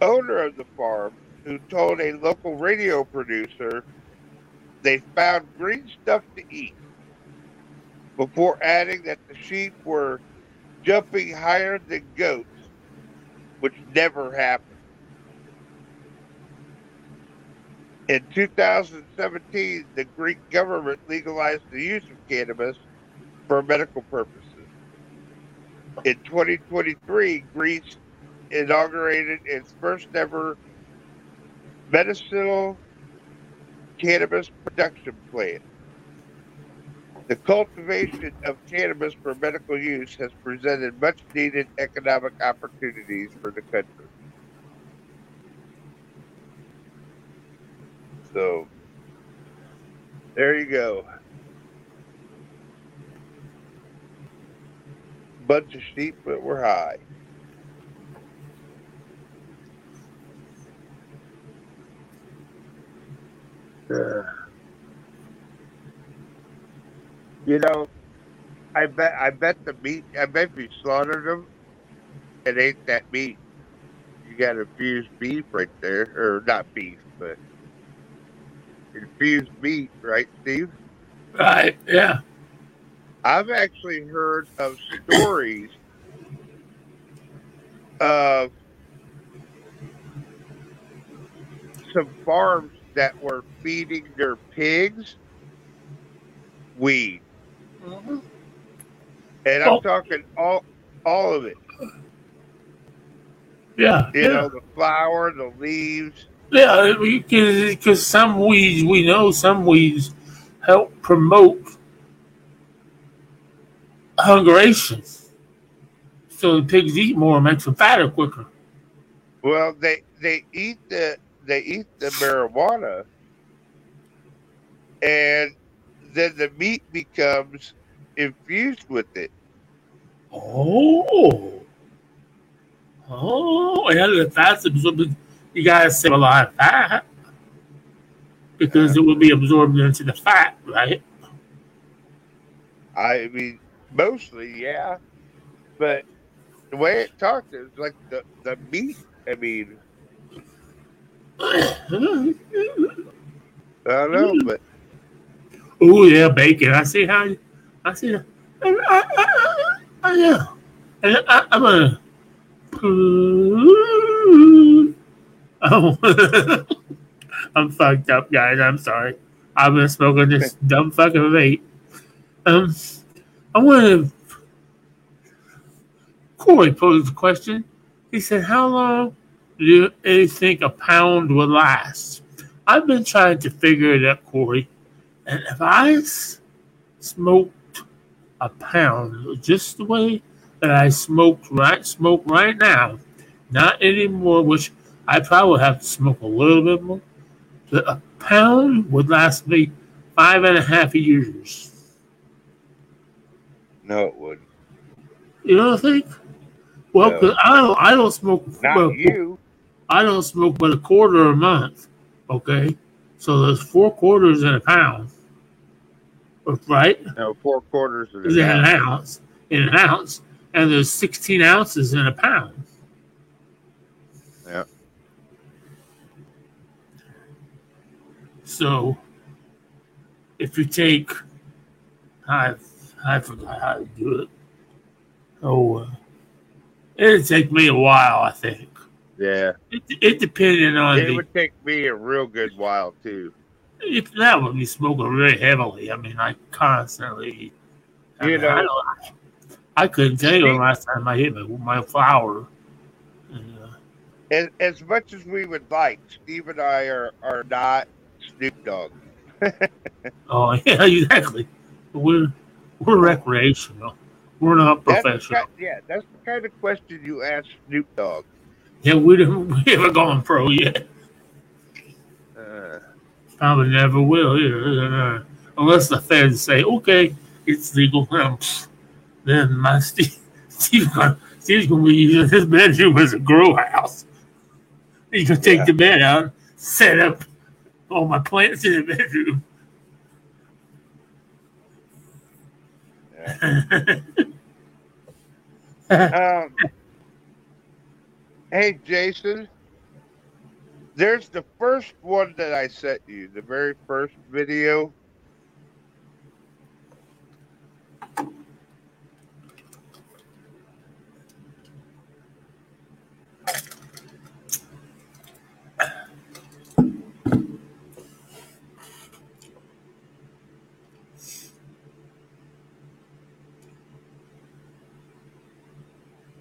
owner of the farm, who told a local radio producer they found green stuff to eat before adding that the sheep were jumping higher than goats, which never happened. In 2017, the Greek government legalized the use of cannabis for medical purposes. In 2023, Greece inaugurated its first ever medicinal cannabis production plant. The cultivation of cannabis for medical use has presented much needed economic opportunities for the country. So, there you go. Bunch of sheep but we're high. Uh, you know, I bet I bet the meat. I bet if you slaughtered them, it ain't that meat. You got infused beef right there, or not beef, but infused meat, right, Steve? Right. Yeah. I've actually heard of stories of some farms that were feeding their pigs weed. And I'm Oh. talking all all of it. Yeah. You yeah. know, the flower, the leaves. Yeah, because some weeds, we know some weeds help promote hungration. So the pigs eat more and makes them fatter quicker. Well, they they eat the they eat the marijuana, and then the meat becomes infused with it. Oh. Oh, and the fat's absorbed. You gotta save a lot of fat because it will be absorbed into the fat, right? I mean, mostly, yeah, but the way it talked is like the the meat. I mean, *coughs* I don't know, but Oh yeah, bacon. I see how. You, I see. I, I, I, I, yeah. And I, I'm gonna. Oh, *laughs* I'm fucked up, guys. I'm sorry. I've been smoking this dumb fucking vape. Um, I want to. Corey posed a question. He said, "How long do you think a pound will last?" I've been trying to figure it out, Corey. And if I smoked a pound just the way that I smoked right smoke right now, not anymore, which I probably have to smoke a little bit more. But a pound would last me five and a half years. No, it wouldn't. You don't think? Well, No. 'cause I don't. I don't smoke. Not well, you. I don't smoke but a quarter a month. Okay, so there's four quarters in a pound, right? No, four quarters an in an ounce. ounce, in an ounce, and there's 16 ounces in a pound. Yeah. So, if you take, I I forgot how to do it. Oh, uh, it'd take me a while, I think. Yeah. It, it depended on It the. would take me a real good while too. If that would be smoking really heavily, I mean, I constantly. I, You mean, I, know- don't, I couldn't tell you the last time I hit my, my flower. As, as much as we would like, Steve and I are, are not Snoop Dogg. *laughs* Oh *laughs* yeah, exactly. We're we're recreational. We're not That's professional. kind, yeah, that's the kind of question you ask Snoop Dogg. Yeah, we don't *laughs* we haven't gone pro yet. Uh, Probably never will either. Uh, unless the feds say, okay, it's legal. Then my *laughs* Steve, Steve's gonna, Steve's gonna be using his bedroom as a grow house. He's gonna take the bed out, set up all my plants in the bedroom. *laughs* um, hey, Jason. There's the first one that I sent you, the very first video.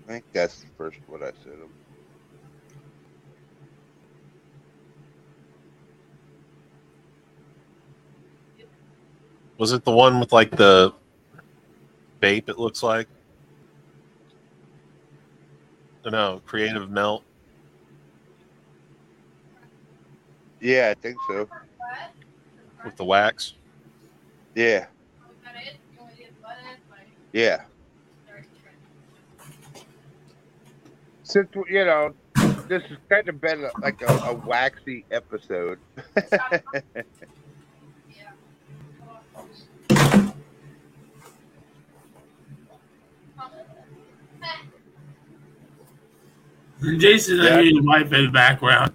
I think that's the first one I sent him. Was it the one with like the vape? It looks like. No, creative melt. Yeah, I think so. with the wax. Yeah. Yeah. Since you know, this has kind of been like a, a waxy episode. *laughs* And Jason, I hear your wife in the background.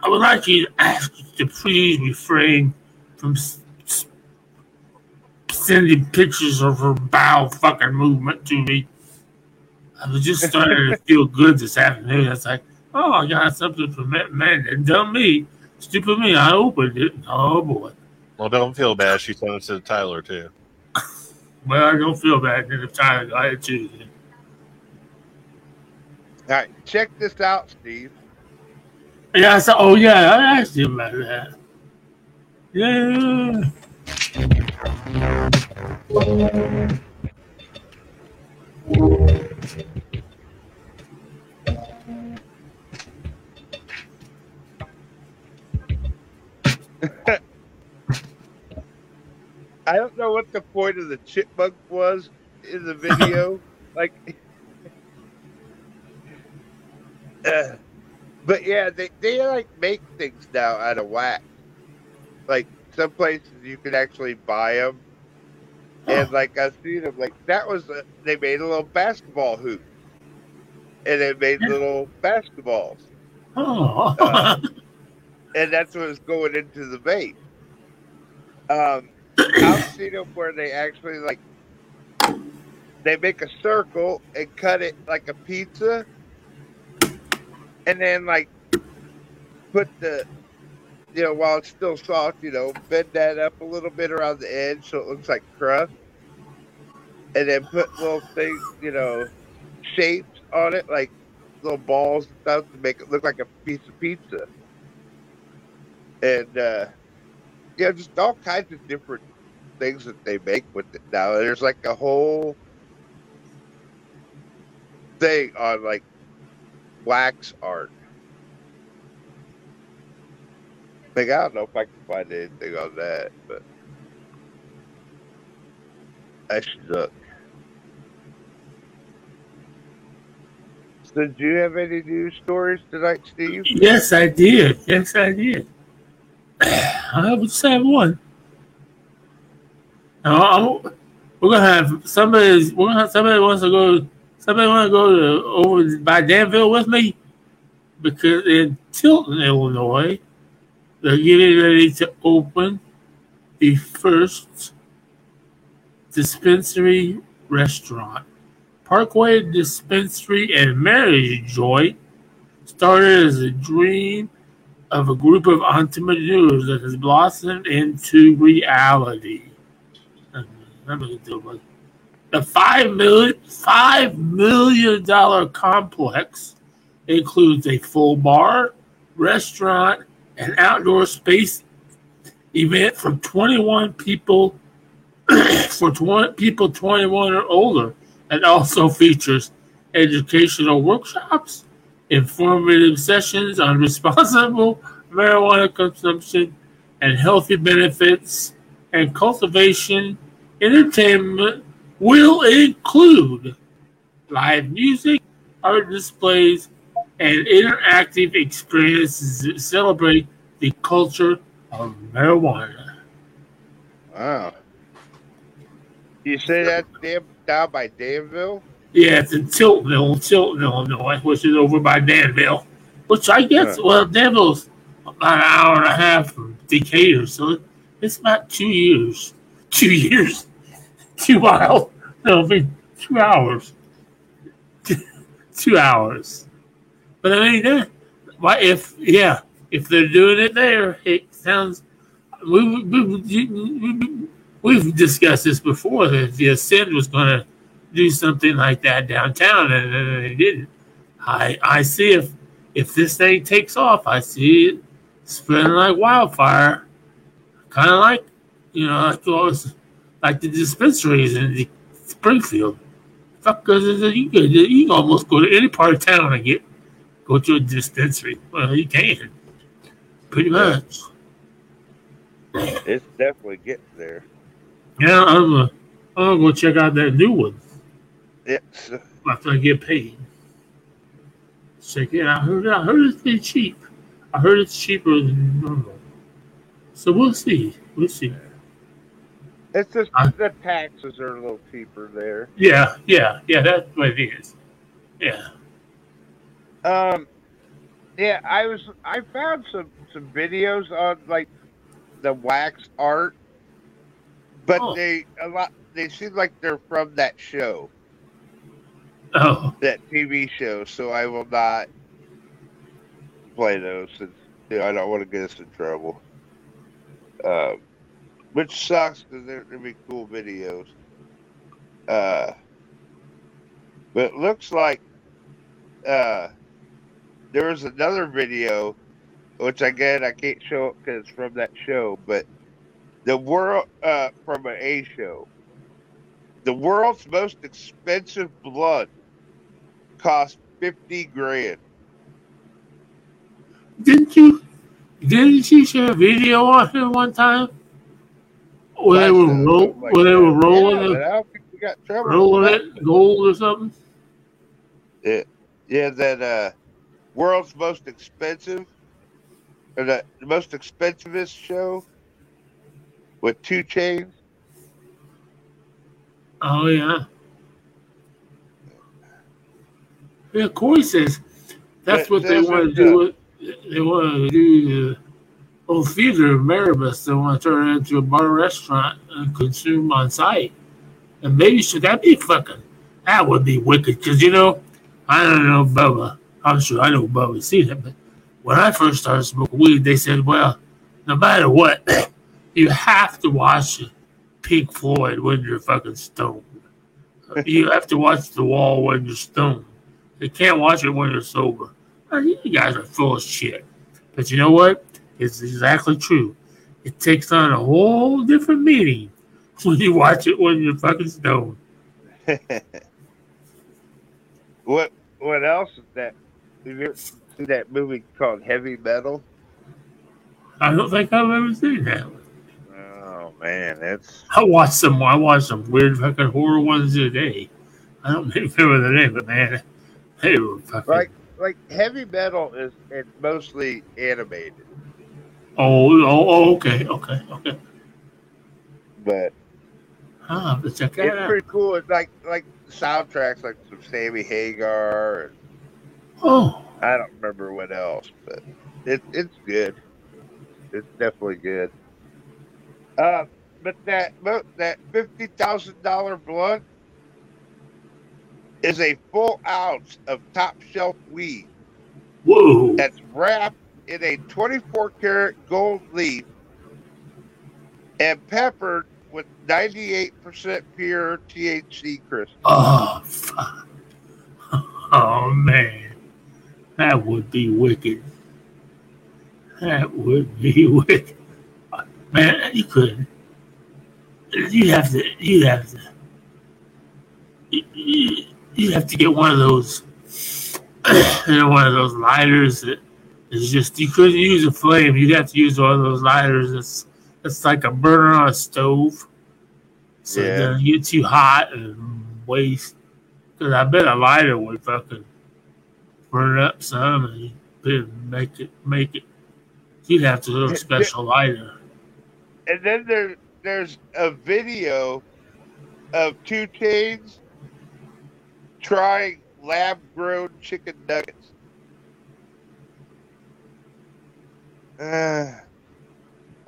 I would like you to ask you to please refrain from sending pictures of her bowel fucking movement to me. I was just starting to *laughs* feel good this afternoon. It's like, oh, I got something from that man that done me. Stupid me. I opened it. Oh boy. Well, don't feel bad. She sent it to Tyler too. *laughs* Well, I don't feel bad. Tyler got it too. All right, check this out, Steve. Yeah, I said, oh yeah, I asked him about that. Yeah. *laughs* I don't know what the point of the chipmunk was in the video. *laughs* like, uh, but yeah, they, they like make things now out of wax. Like some places you can actually buy them, and like I've seen them. Like that was a, they made a little basketball hoop, and they made little basketballs, Oh. Uh, and that's what was going into the vape. Um, *coughs* I've seen them where they actually like they make a circle and cut it like a pizza, and then like put the you know while it's still soft, you know, bend that up a little bit around the edge so it looks like crust, and then put little things, you know, shapes on it like little balls and stuff to make it look like a piece of pizza, and uh, yeah, just all kinds of different things that they make with it now. There's like a whole thing on like wax art. Like I don't know if I can find anything on that, but I should look. So, do you have any news stories tonight, Steve? Yes, I did. Yes, I did. I have would say one. Now, we're gonna have somebody. We're gonna have somebody wants to go. Somebody want to go to over by Danville with me because in Tilton, Illinois, they're getting ready to open the first dispensary restaurant. Parkway Dispensary and Marriage Joint started as a dream of a group of entrepreneurs that has blossomed into reality. Let me do it. The five million five million dollar complex includes a full bar, restaurant, and outdoor space event for 21 people *clears throat* for 20, people 21 or older and also features educational workshops, informative sessions on responsible *laughs* marijuana consumption and healthy benefits and cultivation. Entertainment will include live music, art displays, and interactive experiences that celebrate the culture of marijuana. Wow. You say damn down by Danville? Yeah, it's in Tiltonville, Tilton, Illinois, which is over by Danville. Which I guess, Huh. well, Danville's about an hour and a half from Decatur, so it's about two years. Two years. Two miles. It'll be two hours. *laughs* two hours. But I mean, that, why if yeah, if they're doing it there, it sounds. We, we, we, we, we've discussed this before that the Ascend was going to do something like that downtown, and, and they didn't. I I see if if this thing takes off, I see it spreading like wildfire, kind of like you know like like the dispensaries in the Springfield. Fuck, because you could you can almost go to any part of town and get go to a dispensary. Well, you can, pretty much. It's definitely getting there. Yeah, I'm gonna, I'm gonna go check out that new one It's after I get paid. Check it out. I heard, I heard it's been cheap. I heard it's cheaper than normal. So we'll see. We'll see. It's just the taxes are a little cheaper there. Yeah, yeah, yeah. That's what it is. Yeah. Um, yeah, I was I found some some videos on like the wax art, but Oh. they a lot they seem like they're from that show, Oh, that TV show. So I will not play those since you know, I don't want to get us in trouble. Um, which sucks because they're gonna be cool videos. Uh, but it looks like uh, there was another video, which again I can't show it because it's from that show, but the world uh, from an A show. The world's most expensive blood cost fifty grand. didn't you? Didn't you share a video on here one time? Where they were roll, where they were rolling Yeah, but it, I don't think we got trouble. rolling that. it gold or something. Yeah, yeah, that uh, world's most expensive, or the, the most expensivest show with two chains. Oh yeah. Yeah, Corey says that's That- what they want to do. They want to do the Oh, old theater of Maribus. They want to turn it into a bar restaurant and consume on site. And maybe should that be fucking? That would be wicked. Because you know, I don't know Bubba. I'm sure I know Bubba's seen it, but when I first started smoking weed, they said, well, no matter what, *clears throat* you have to watch Pink Floyd when you're fucking stoned. you have to watch The Wall when you're stoned. You can't watch it when you're sober. Oh, you guys are full of shit. But you know what? It's exactly true. It takes on a whole different meaning *laughs* when you watch it when you're fucking stoned. *laughs* What what else is that? Have you ever seen that movie called Heavy Metal? I don't think I've ever seen that. Oh man, it's I watched some. I watched some weird fucking horror ones today. I don't *laughs* remember the name, but man, they were fucking. like like heavy metal is it's mostly animated, Oh, oh, oh, okay, okay, okay. but check that it's out. pretty cool. It's like like soundtracks like some Sammy Hagar and Oh, I don't remember what else, but it it's good. It's definitely good. Uh, but that that fifty thousand dollar blunt is a full ounce of top shelf weed. whoa! That's wrapped in a twenty four karat gold leaf and peppered with ninety eight percent pure THC crystal. Oh, fuck. *laughs* Oh man, that would be wicked. That would be *laughs* wicked. Man, you could. You have to. You have to. You have to get one of those. *clears throat* One of those lighters that is just. You couldn't use a flame. You'd have to use one of those lighters. That's. It's like a burner on a stove. So Yeah. doesn't get too hot and waste. Because I bet a lighter would fucking burn up some and make it make it. You'd have to do a special lighter. And then there there's a video of 2 Chainz trying lab grown chicken nuggets. Uh,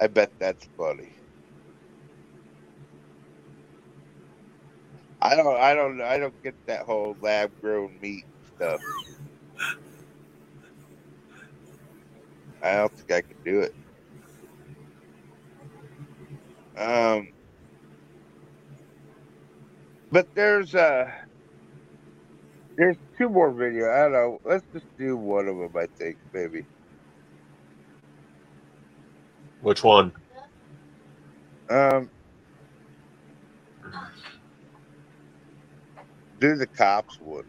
I bet that's funny. I don't I don't I don't get that whole lab grown meat stuff. I don't think I can do it. Um, but there's uh there's two more videos. I don't know. Let's just do one of them. I think maybe. Which one? Um, do the cops one.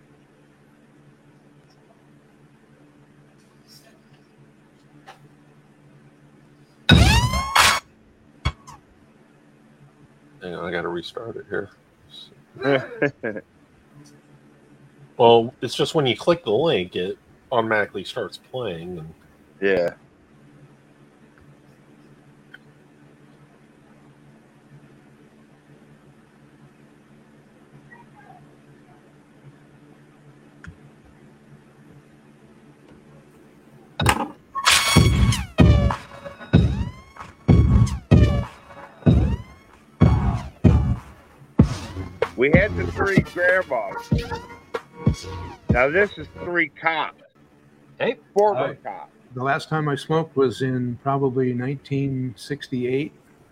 Hang on, I got to restart it here. *laughs* Well, it's just when you click the link, it automatically starts playing. And yeah. Grandmas. Now this is three cops. Hey, former Hi. cops. The last time I smoked was in probably 1968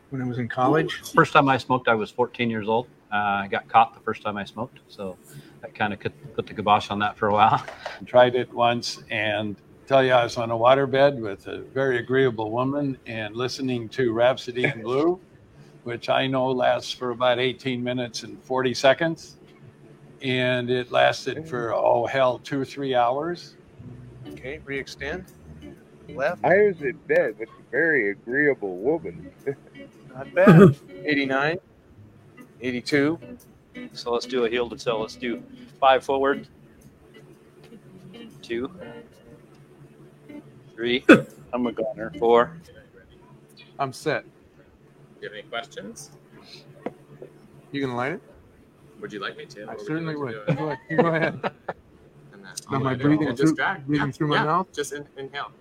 when I was in college. First time I smoked, I was 14 years old. Uh, I got caught the first time I smoked, so that kind of put the kibosh on that for a while. *laughs* tried it once and tell you I was on a waterbed with a very agreeable woman and listening to Rhapsody in Blue, *laughs* which I know lasts for about 18 minutes and 40 seconds. And it lasted for, oh, hell, two or three hours. Okay, re-extend. Left. I was in bed with a very agreeable woman. Not bad. *laughs* 89, 82. So let's do a heel to toe. Let's do five forward, two, three. *laughs* I'm a goner. Four. I'm set. Do you have any questions? You gonna light it? Would you like me to? I certainly you would. like You to go, it? you go ahead. *laughs* And then- Am you I wanna do it? breathing And through- just drag? breathing Yeah, through my yeah, mouth? Just in, inhale.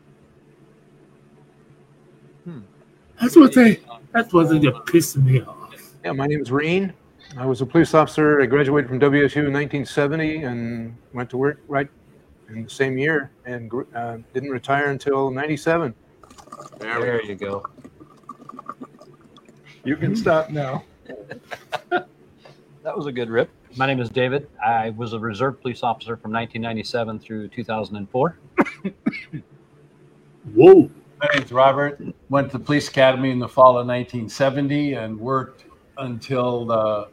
That's what they. That's what they just pissed me off. Yeah, my name is Reen. I was a police officer. I graduated from WSU in 1970 and went to work right in the same year and uh, didn't retire until 97. There, you go. You can stop now. *laughs* That was a good rip. My name is David. I was a reserve police officer from 1997 through 2004. *coughs* Whoa. My name's Robert. Went to the police academy in the fall of 1970 and worked until the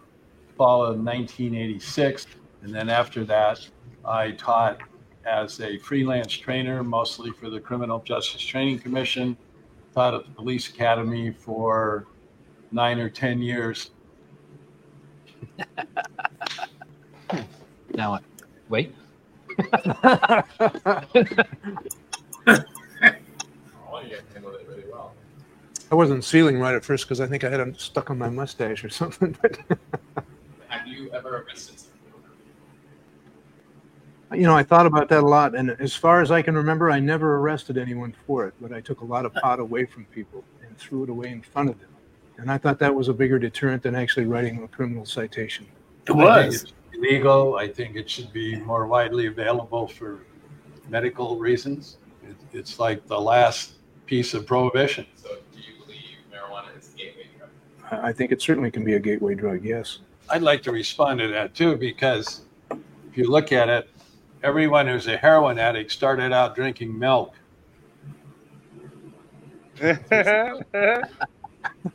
fall of 1986. And then after that, I taught as a freelance trainer, mostly for the Criminal Justice Training Commission taught at the police academy for nine or 10 years. Now what? Wait. Oh, you guys handled it really well. I wasn't sealing right at first because I think I had them stuck on my mustache or something. But *laughs* Have you ever arrested someone? you know, I thought about that a lot, and as far as I can remember, I never arrested anyone for it. But I took a lot of pot away from people and threw it away in front of them, and I thought that was a bigger deterrent than actually writing a criminal citation. It was illegal. I think it should be more widely available for medical reasons. It, it's like the last piece of prohibition. So do you believe marijuana is a gateway drug? I I think it certainly can be a gateway drug. Yes. I'd like to respond to that too, because if you look at it, everyone who's a heroin addict started out drinking milk. *laughs*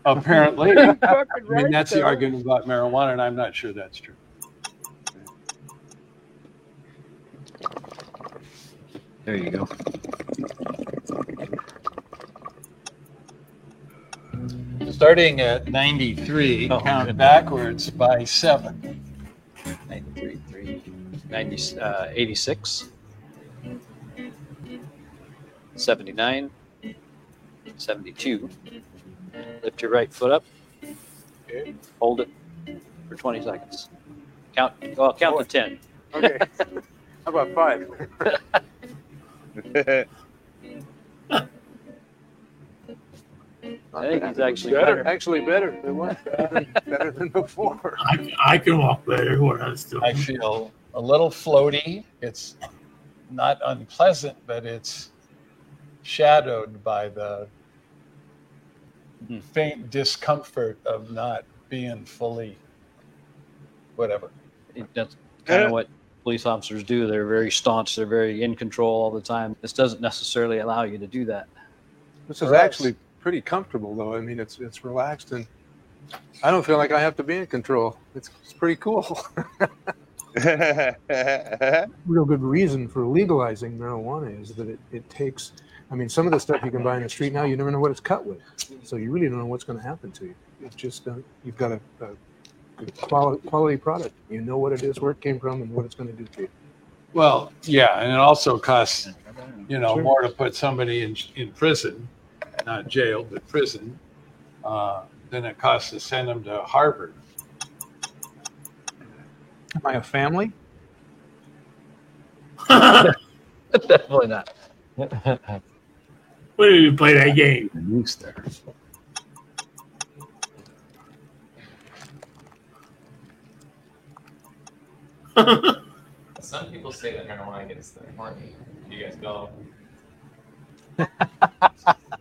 Apparently, *laughs* I mean that's the argument about marijuana, and I'm not sure that's true. There you go. Starting at 93, Oh, count goodness. backwards by seven. 93, 3, 90, uh, 86, 79, 72. Lift your right foot up. Hold it for 20 seconds. Count. Well, count to 10. Okay. *laughs* How about five? *laughs* I think he's actually better. better. Actually, better. It was better, better than before. I, I can walk better when I'm still. I feel a little floaty. It's not unpleasant, but it's shadowed by the faint discomfort of not being fully whatever. It- That's kind of what police officers do. They're very staunch. They're very in control all the time. This doesn't necessarily allow you to do that. This is actually pretty comfortable, though. I mean, it's it's relaxed, and I don't feel like I have to be in control. It's, it's pretty cool. *laughs* Real good reason for legalizing marijuana is that it, it takes. I mean, some of the stuff you can buy in the street now, you never know what it's cut with, so you really don't know what's going to happen to you. It's just uh, you've got a, a good quality quality product. You know what it is, where it came from, and what it's going to do to you. Well, yeah, and it also costs, you know, Sure. more to put somebody in in prison, not jail, but prison, uh, than it costs to send them to Harvard. Am I a family? *laughs* Definitely not. *laughs* When did you play that game? Moose there. *laughs* Some people say that marijuana gets them horny. You guys go. *laughs*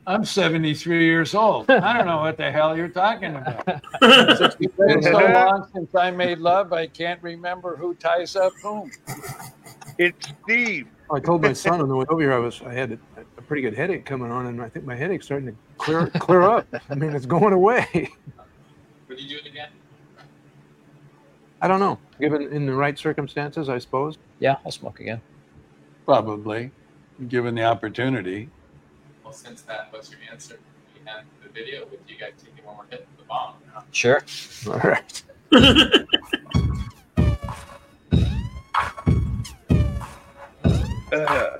I'm 73 years old. I don't know what the hell you're talking about. *laughs* It's been so long since I made love, I can't remember who ties up whom. It's Steve. I told my son on the way over here I was I had a, a pretty good headache coming on, and I think my headache's starting to clear clear up. I mean, it's going away. *laughs* Would you do it again? I don't know. Given in the right circumstances, I suppose. Yeah, I'll smoke again. Probably, given the opportunity. Well, since that was your answer, we have the video with you guys taking one more hit of the bomb. Sure. All right. *laughs* *laughs* Uh,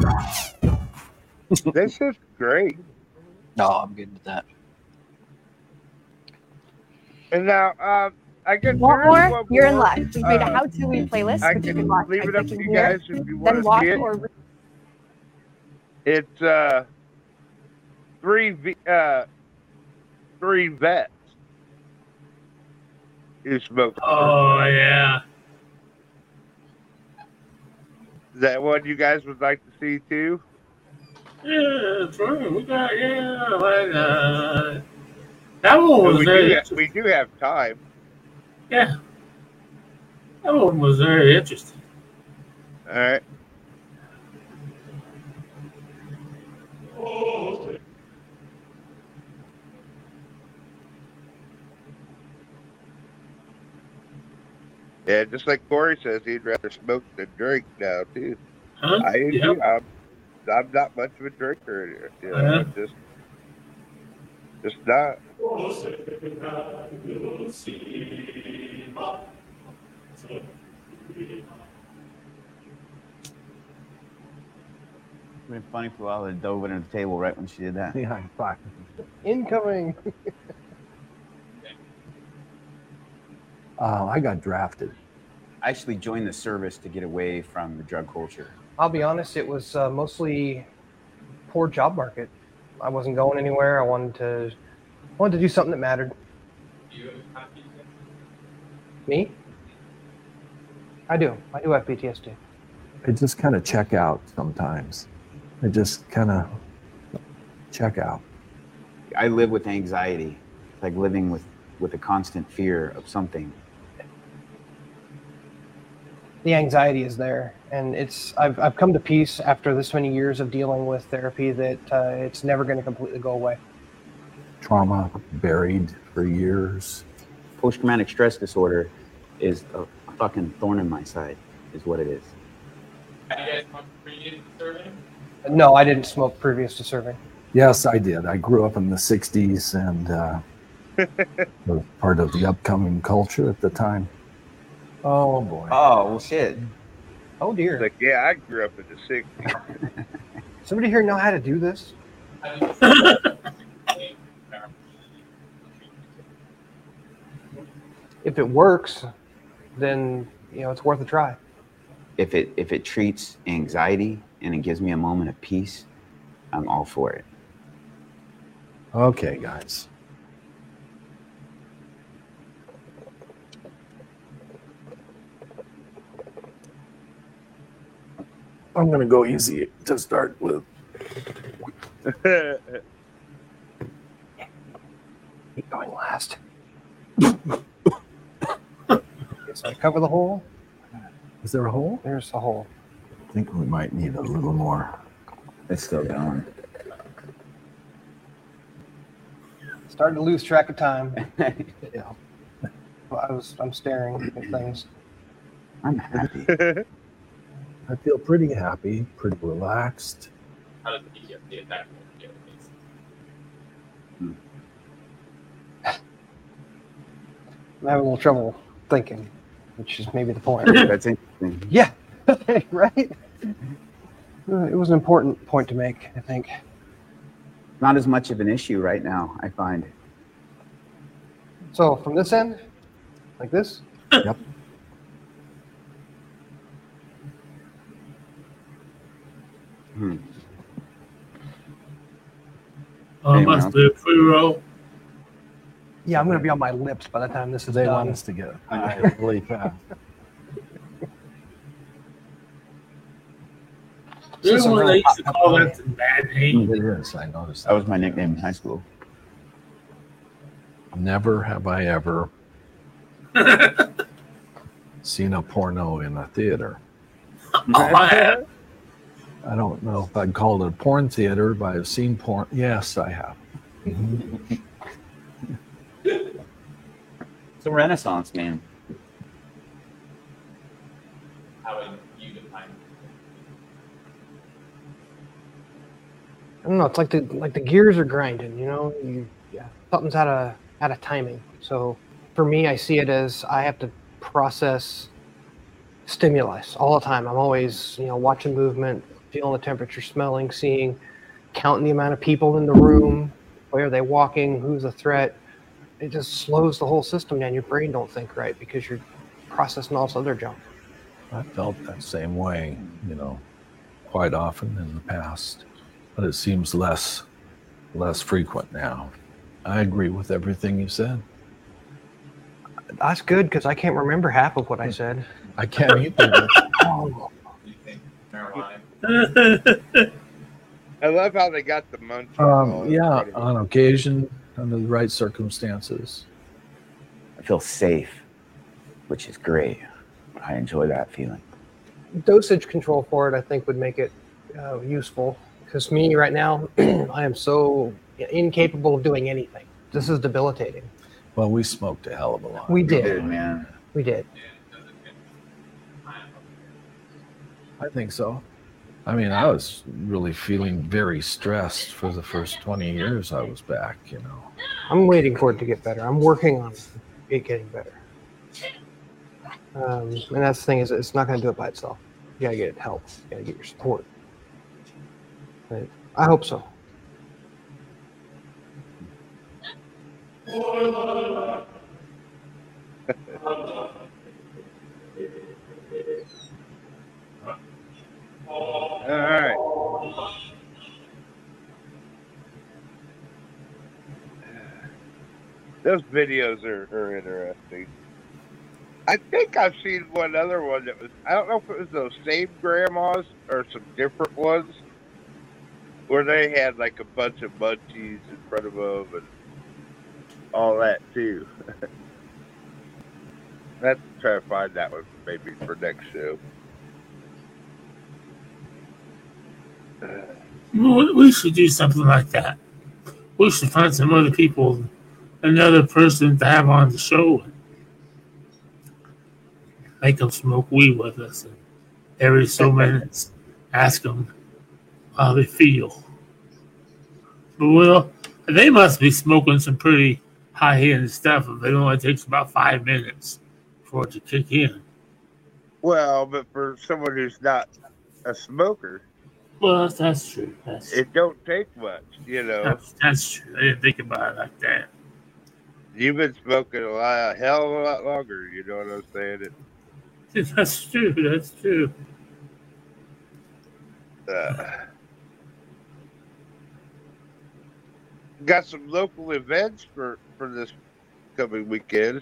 this is great. No, I'm good with that. And now, um, I guess Want there is more? one You're in luck. We made a uh, how-to read playlist, I which you can can watch leave it up to clicking you here. guys if you Then want watch to see it. or read. It's uh, three v- uh, three vets who smoke. Oh yeah. Is that one you guys would like to see too? Yeah, that's right. We got yeah. Why not? That one was we, very do have, we do have time. yeah. That one was very interesting. All right. Yeah, just like Corey says, he'd rather smoke than drink now too. Huh? I do. Yep. I'm, I'm not much of a drinker. You know, Uh-huh. I'm just It's not. Been funny for a while. They dove under the table right when she did that. Yeah, fuck. Incoming. Uh, I got drafted. I actually joined the service to get away from the drug culture. I'll be honest, it was uh, mostly poor job market. I wasn't going anywhere. I wanted to wanted to do something that mattered. Me? I do. I do have PTSD. I just kind of check out sometimes. I just kind of check out. I live with anxiety. It's like living with, with a constant fear of something. The anxiety is there, and it's I've I've come to peace after this many years of dealing with therapy that uh, it's never going to completely go away. Trauma buried for years. Post traumatic stress disorder is a fucking thorn in my side, is what it is. Have you guys come previous to serving? No, I didn't smoke previous to serving. Yes, I did. I grew up in the 60s and uh, *laughs* was part of the upcoming culture at the time. Oh, boy. Oh, well, shit. Oh dear. Like, yeah, I grew up in the '60s. *laughs* Somebody here know how to do this? if it works, then you know it's worth a try. If it if it treats anxiety and it gives me a moment of peace, I'm all for it. Okay, guys. I'm going to go easy to start with. *laughs* Keep going last. so I cover the hole. Is there a hole? There's a hole. I think we might need a little more. It's still going. Starting to lose track of time. *laughs* yeah. I was I'm staring at things. I'm happy. *laughs* I feel pretty happy, pretty relaxed. How does PTSD attack you? I'm having a little trouble thinking, which is maybe the point. *laughs* That's interesting. Yeah, *laughs* right. Uh, It was an important point to make, I think. Not as much of an issue right now, I find. So from this end, like this. Yep. Hmm. Um, Anyone that's else? the free roll. Yeah, I'm gonna be on my lips by the time this is *laughs* They done. want us to get high really fast. There's Some one real they used to hot call pepper. that bad name. It is. I noticed That was my nickname in high school. Never have I ever *laughs* seen a porno in a theater. Oh, I have. I don't know if I'd call it a porn theater, but I've seen porn. Yes, I have. *laughs* It's a renaissance, man. How would you define it? I don't know. It's like the like the gears are grinding. You know, you yeah, something's out of out of timing. So for me, I see it as I have to process stimulus all the time. I'm always you know watching movement, feeling the temperature, smelling, seeing, counting the amount of people in the room. Where are they walking? Who's a threat? It just slows the whole system down. Your brain don't think right because you're processing all this other junk. I felt that same way, you know, quite often in the past, but it seems less less frequent now. I agree with everything you said. That's good because I can't remember half of what I said. I can't either. Oh? *laughs* I love how they got the munch. Um, yeah, on occasion, under the right circumstances. I feel safe, which is great. I enjoy that feeling. dosage control for it, I think, would make it uh, useful. Because me right now, *clears throat* I am so incapable of doing anything. This is debilitating. Well, we smoked a hell of a lot. We did, man. We did. I think so. I mean, I was really feeling very stressed for the first 20 years I was back, you know. I'm waiting for it to get better. I'm working on it getting better. Um, and that's the thing is, it's not going to do it by itself. You got to get help. You got to get your support. But I hope so. *laughs* All right. Those videos are, are interesting. I think I've seen one other one that was, I don't know if it was those same grandmas or some different ones, where they had like a bunch of munchies in front of them and all that too. *laughs* Let's try to find that one maybe for next show. We should do something like that. We should find some other people, another person to have on the show. Make them smoke weed with us. And every so minutes, ask them how they feel. But well, they must be smoking some pretty high end stuff if it only takes about five minutes for it to kick in. Well, but for someone who's not a smoker, Well, that's, that's true. That's, it don't take much, you know. that's, that's true. I didn't think about it like that. You've been smoking a lot, a hell of a lot longer. You know what I'm saying? It, *laughs* That's true. That's true. uh, got some local events for for this coming weekend.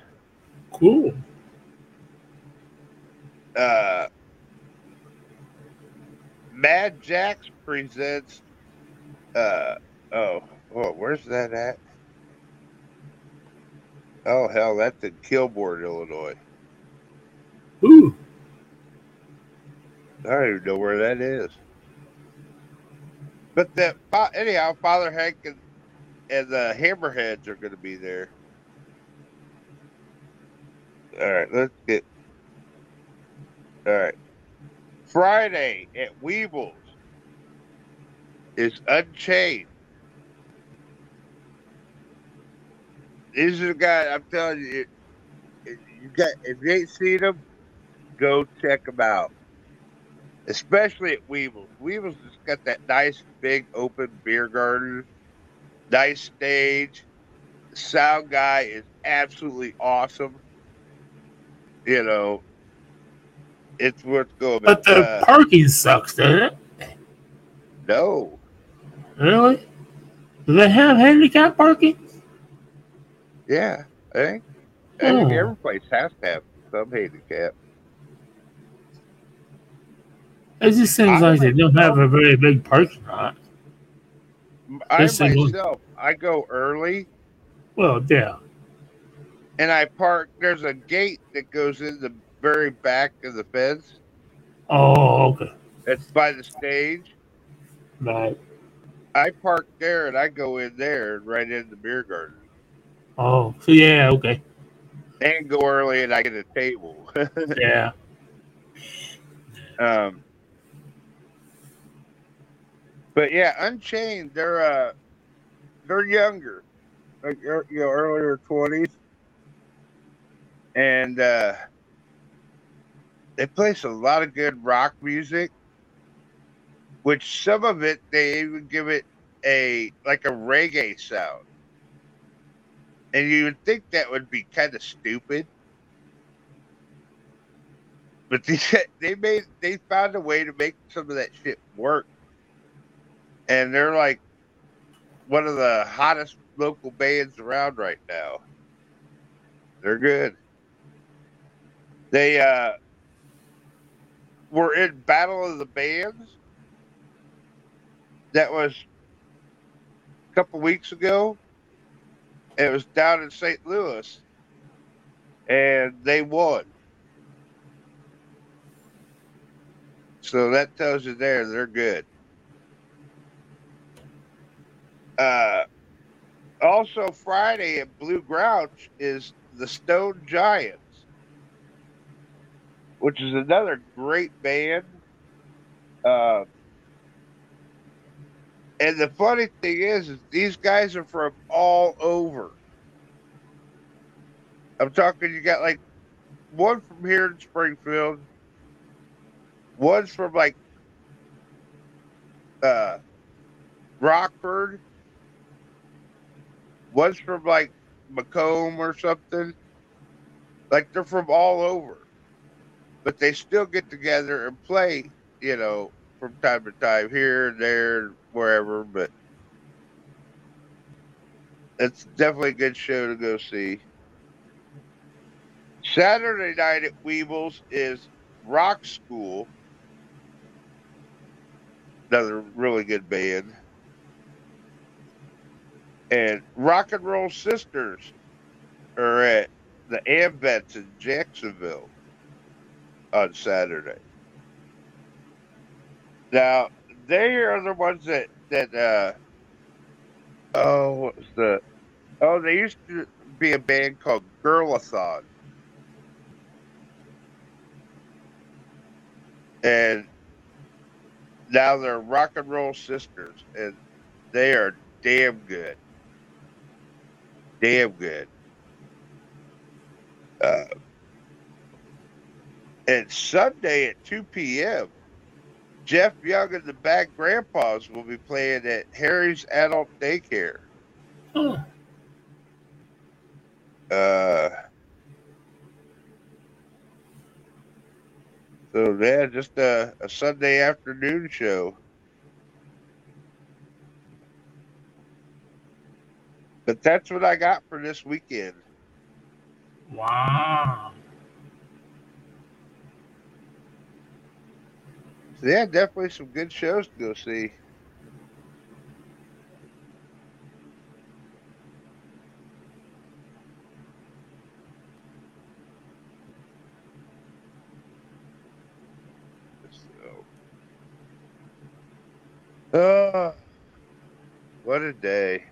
Cool. Uh, Mad Jacks presents. Uh, oh, oh, where's that at? Oh hell, that's in Kilbourne, Illinois. Ooh. I don't even know where that is. But that anyhow, Father Hank and, and the Hammerheads are going to be there. All right, let's get. All right, Friday at Weebles is Unchained. These are the guys. I'm telling you, if you got if you ain't seen them, go check them out. Especially at Weebles. Weebles has got that nice big open beer garden, nice stage. The sound guy is absolutely awesome. You know, it's worth going. But the uh, parking sucks, doesn't it? no, Really? Do they have handicap parking? yeah, I think I think Oh. every place has to have some handicap. It just seems like they don't have a very big parking lot. I myself, I go early Well, yeah. and I park. There's a gate that goes in the very back of the fence. Oh, okay. It's by the stage. Right. I park there and I go in there and right in the beer garden Oh, so yeah, okay. and go early and I get a table. *laughs* Yeah. Um, but yeah, Unchained, they're uh, they're younger, like you know, earlier twenties, and uh, they play a lot of good rock music. Which some of it they even give it a like a reggae sound, and you would think that would be kind of stupid, but *laughs* they they made they found a way to make some of that shit work, and they're like one of the hottest local bands around right now. They're good. They uh were in Battle of the Bands. That was a couple weeks ago. It was down in St. Louis, and they won. So that tells you there they're good. Uh, also, Friday at Blue Grouch is the Stone Giants, which is another great band. Uh, And the funny thing is, is these guys are from all over. I'm talking. You got like one from here in Springfield. One's from like uh, Rockford. One's from like Macomb or something. Like they're from all over, but they still get together and play. You know, from time to time here there, wherever. But it's definitely a good show to go see. Saturday night at Weebles is Rock School, another really good band, and Rock and Roll Sisters are at the Ambets in Jacksonville on Saturday. Now they are the ones that that uh oh what was the oh they used to be a band called Girlathon. And now they're rock and roll sisters and they are damn good. Damn good. Uh, and Sunday at 2 p.m., Jeff Young and the Bad Grandpas will be playing at Harry's Adult Daycare. Oh. Uh, so yeah, just a, a Sunday afternoon show. But that's what I got for this weekend. Wow. Yeah, definitely some good shows to go see. So, uh, what a day.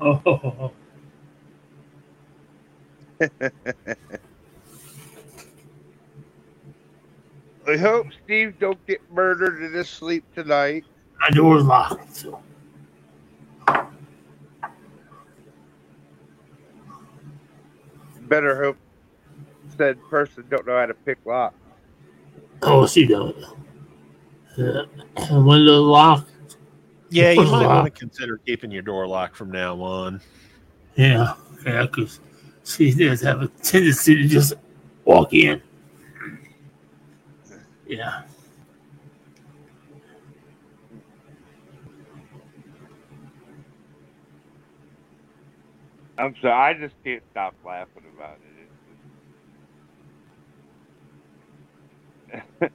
Oh. *laughs* I hope Steve don't get murdered in his sleep tonight. My door's locked. So. Better hope said person don't know how to pick locks. Oh, she don't. Uh, window locked. Yeah, you Door's might want to consider keeping your door locked from now on. Yeah, yeah, because she does have a tendency to just walk in. Yeah. I'm sorry, I just can't stop laughing about it. Just...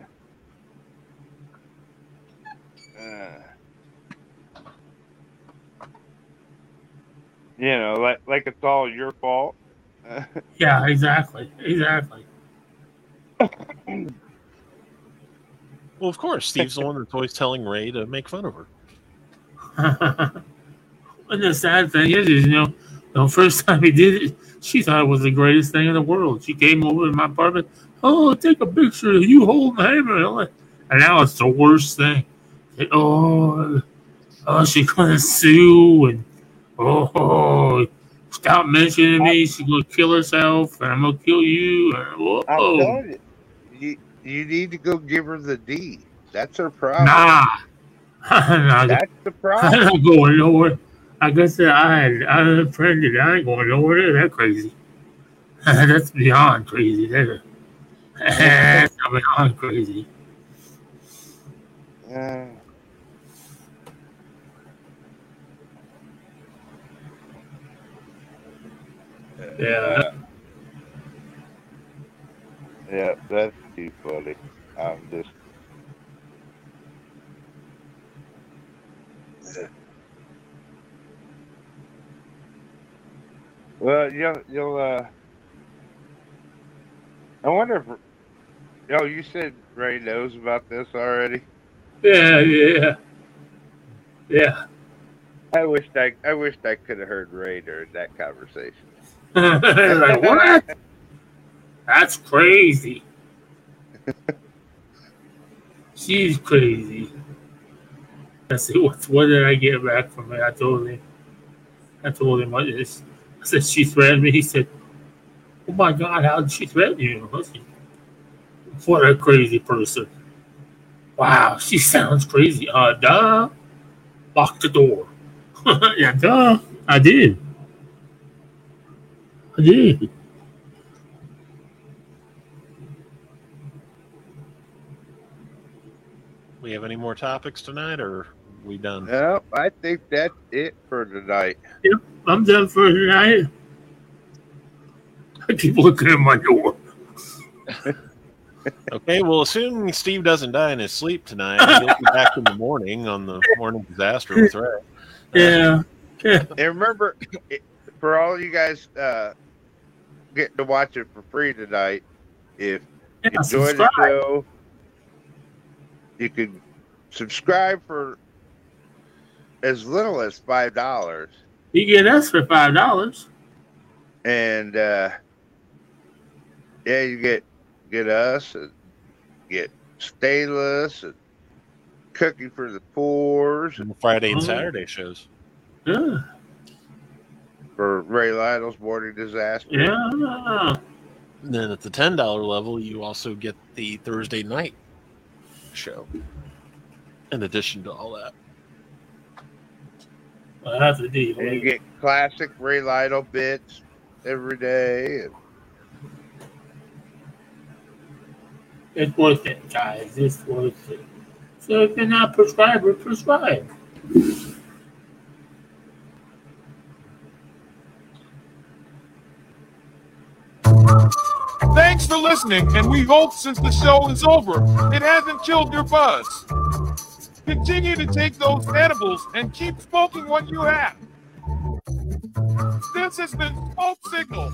uh, you know, like like it's all your fault. *laughs* Yeah, exactly. Exactly. Well, of course, Steve's the one that's always telling Ray to make fun of her. *laughs* and the sad thing is, is, you know, the first time he did it, she thought it was the greatest thing in the world. She came over to my apartment. Oh, take a picture of you holding the hammer. And now it's the worst thing. Oh, oh, she's *laughs* gonna sue and oh, stop mentioning me. She's gonna kill herself, and I'm gonna kill you. And, whoa. You, you, you need to go give her the D. That's her problem. Nah. *laughs* nah That's the *laughs* problem. I'm not going nowhere. Like I guess I had I had a friend that I ain't going nowhere. They're that crazy. *laughs* That's beyond crazy. That's, that's beyond crazy. Uh, Yeah. yeah, that's too funny. I'm just. Well, you'll you'll. Uh, I wonder if. Oh, you said Ray knows about this already. Yeah, yeah, yeah. I wished I I wished I could have heard Ray during that conversation. *laughs* like what? That's crazy. *laughs* She's crazy. Let's see, what, what did I get back from it? I told him, I told him, what is, I said, she threatened me. He said, oh my God, how did she threaten you? I what a crazy person. Wow, she *laughs* sounds crazy. Uh, duh. Lock the door. *laughs* yeah, duh. I did. I did. We have any more topics tonight, or we done? No, I think that's it for tonight. Yep, I'm done for tonight. I keep looking at my door. *laughs* Okay, well, assuming Steve doesn't die in his sleep tonight, he'll be *laughs* back in the morning on the morning disaster with Ray. Yeah. And remember, for all you guys uh, getting to watch it for free tonight, if Yeah, you enjoy the show, you can subscribe for as little as five dollars, You get us for five dollars. and uh, yeah, you get get us and get stainless and cooking for the poors and Friday and Saturday shows. Yeah. for Ray Lytle's morning disaster. Yeah. And then at the ten dollar level, you also get the Thursday night show. In addition to all that, Well, that's a deal. And you get classic Ray Lytle bits every day. And It's worth it, guys. It's worth it. So if you're not prescriber, prescribe. Thanks for listening, and we hope since the show is over, it hasn't killed your buzz. Continue to take those edibles and keep smoking what you have. This has been Smoke Signal.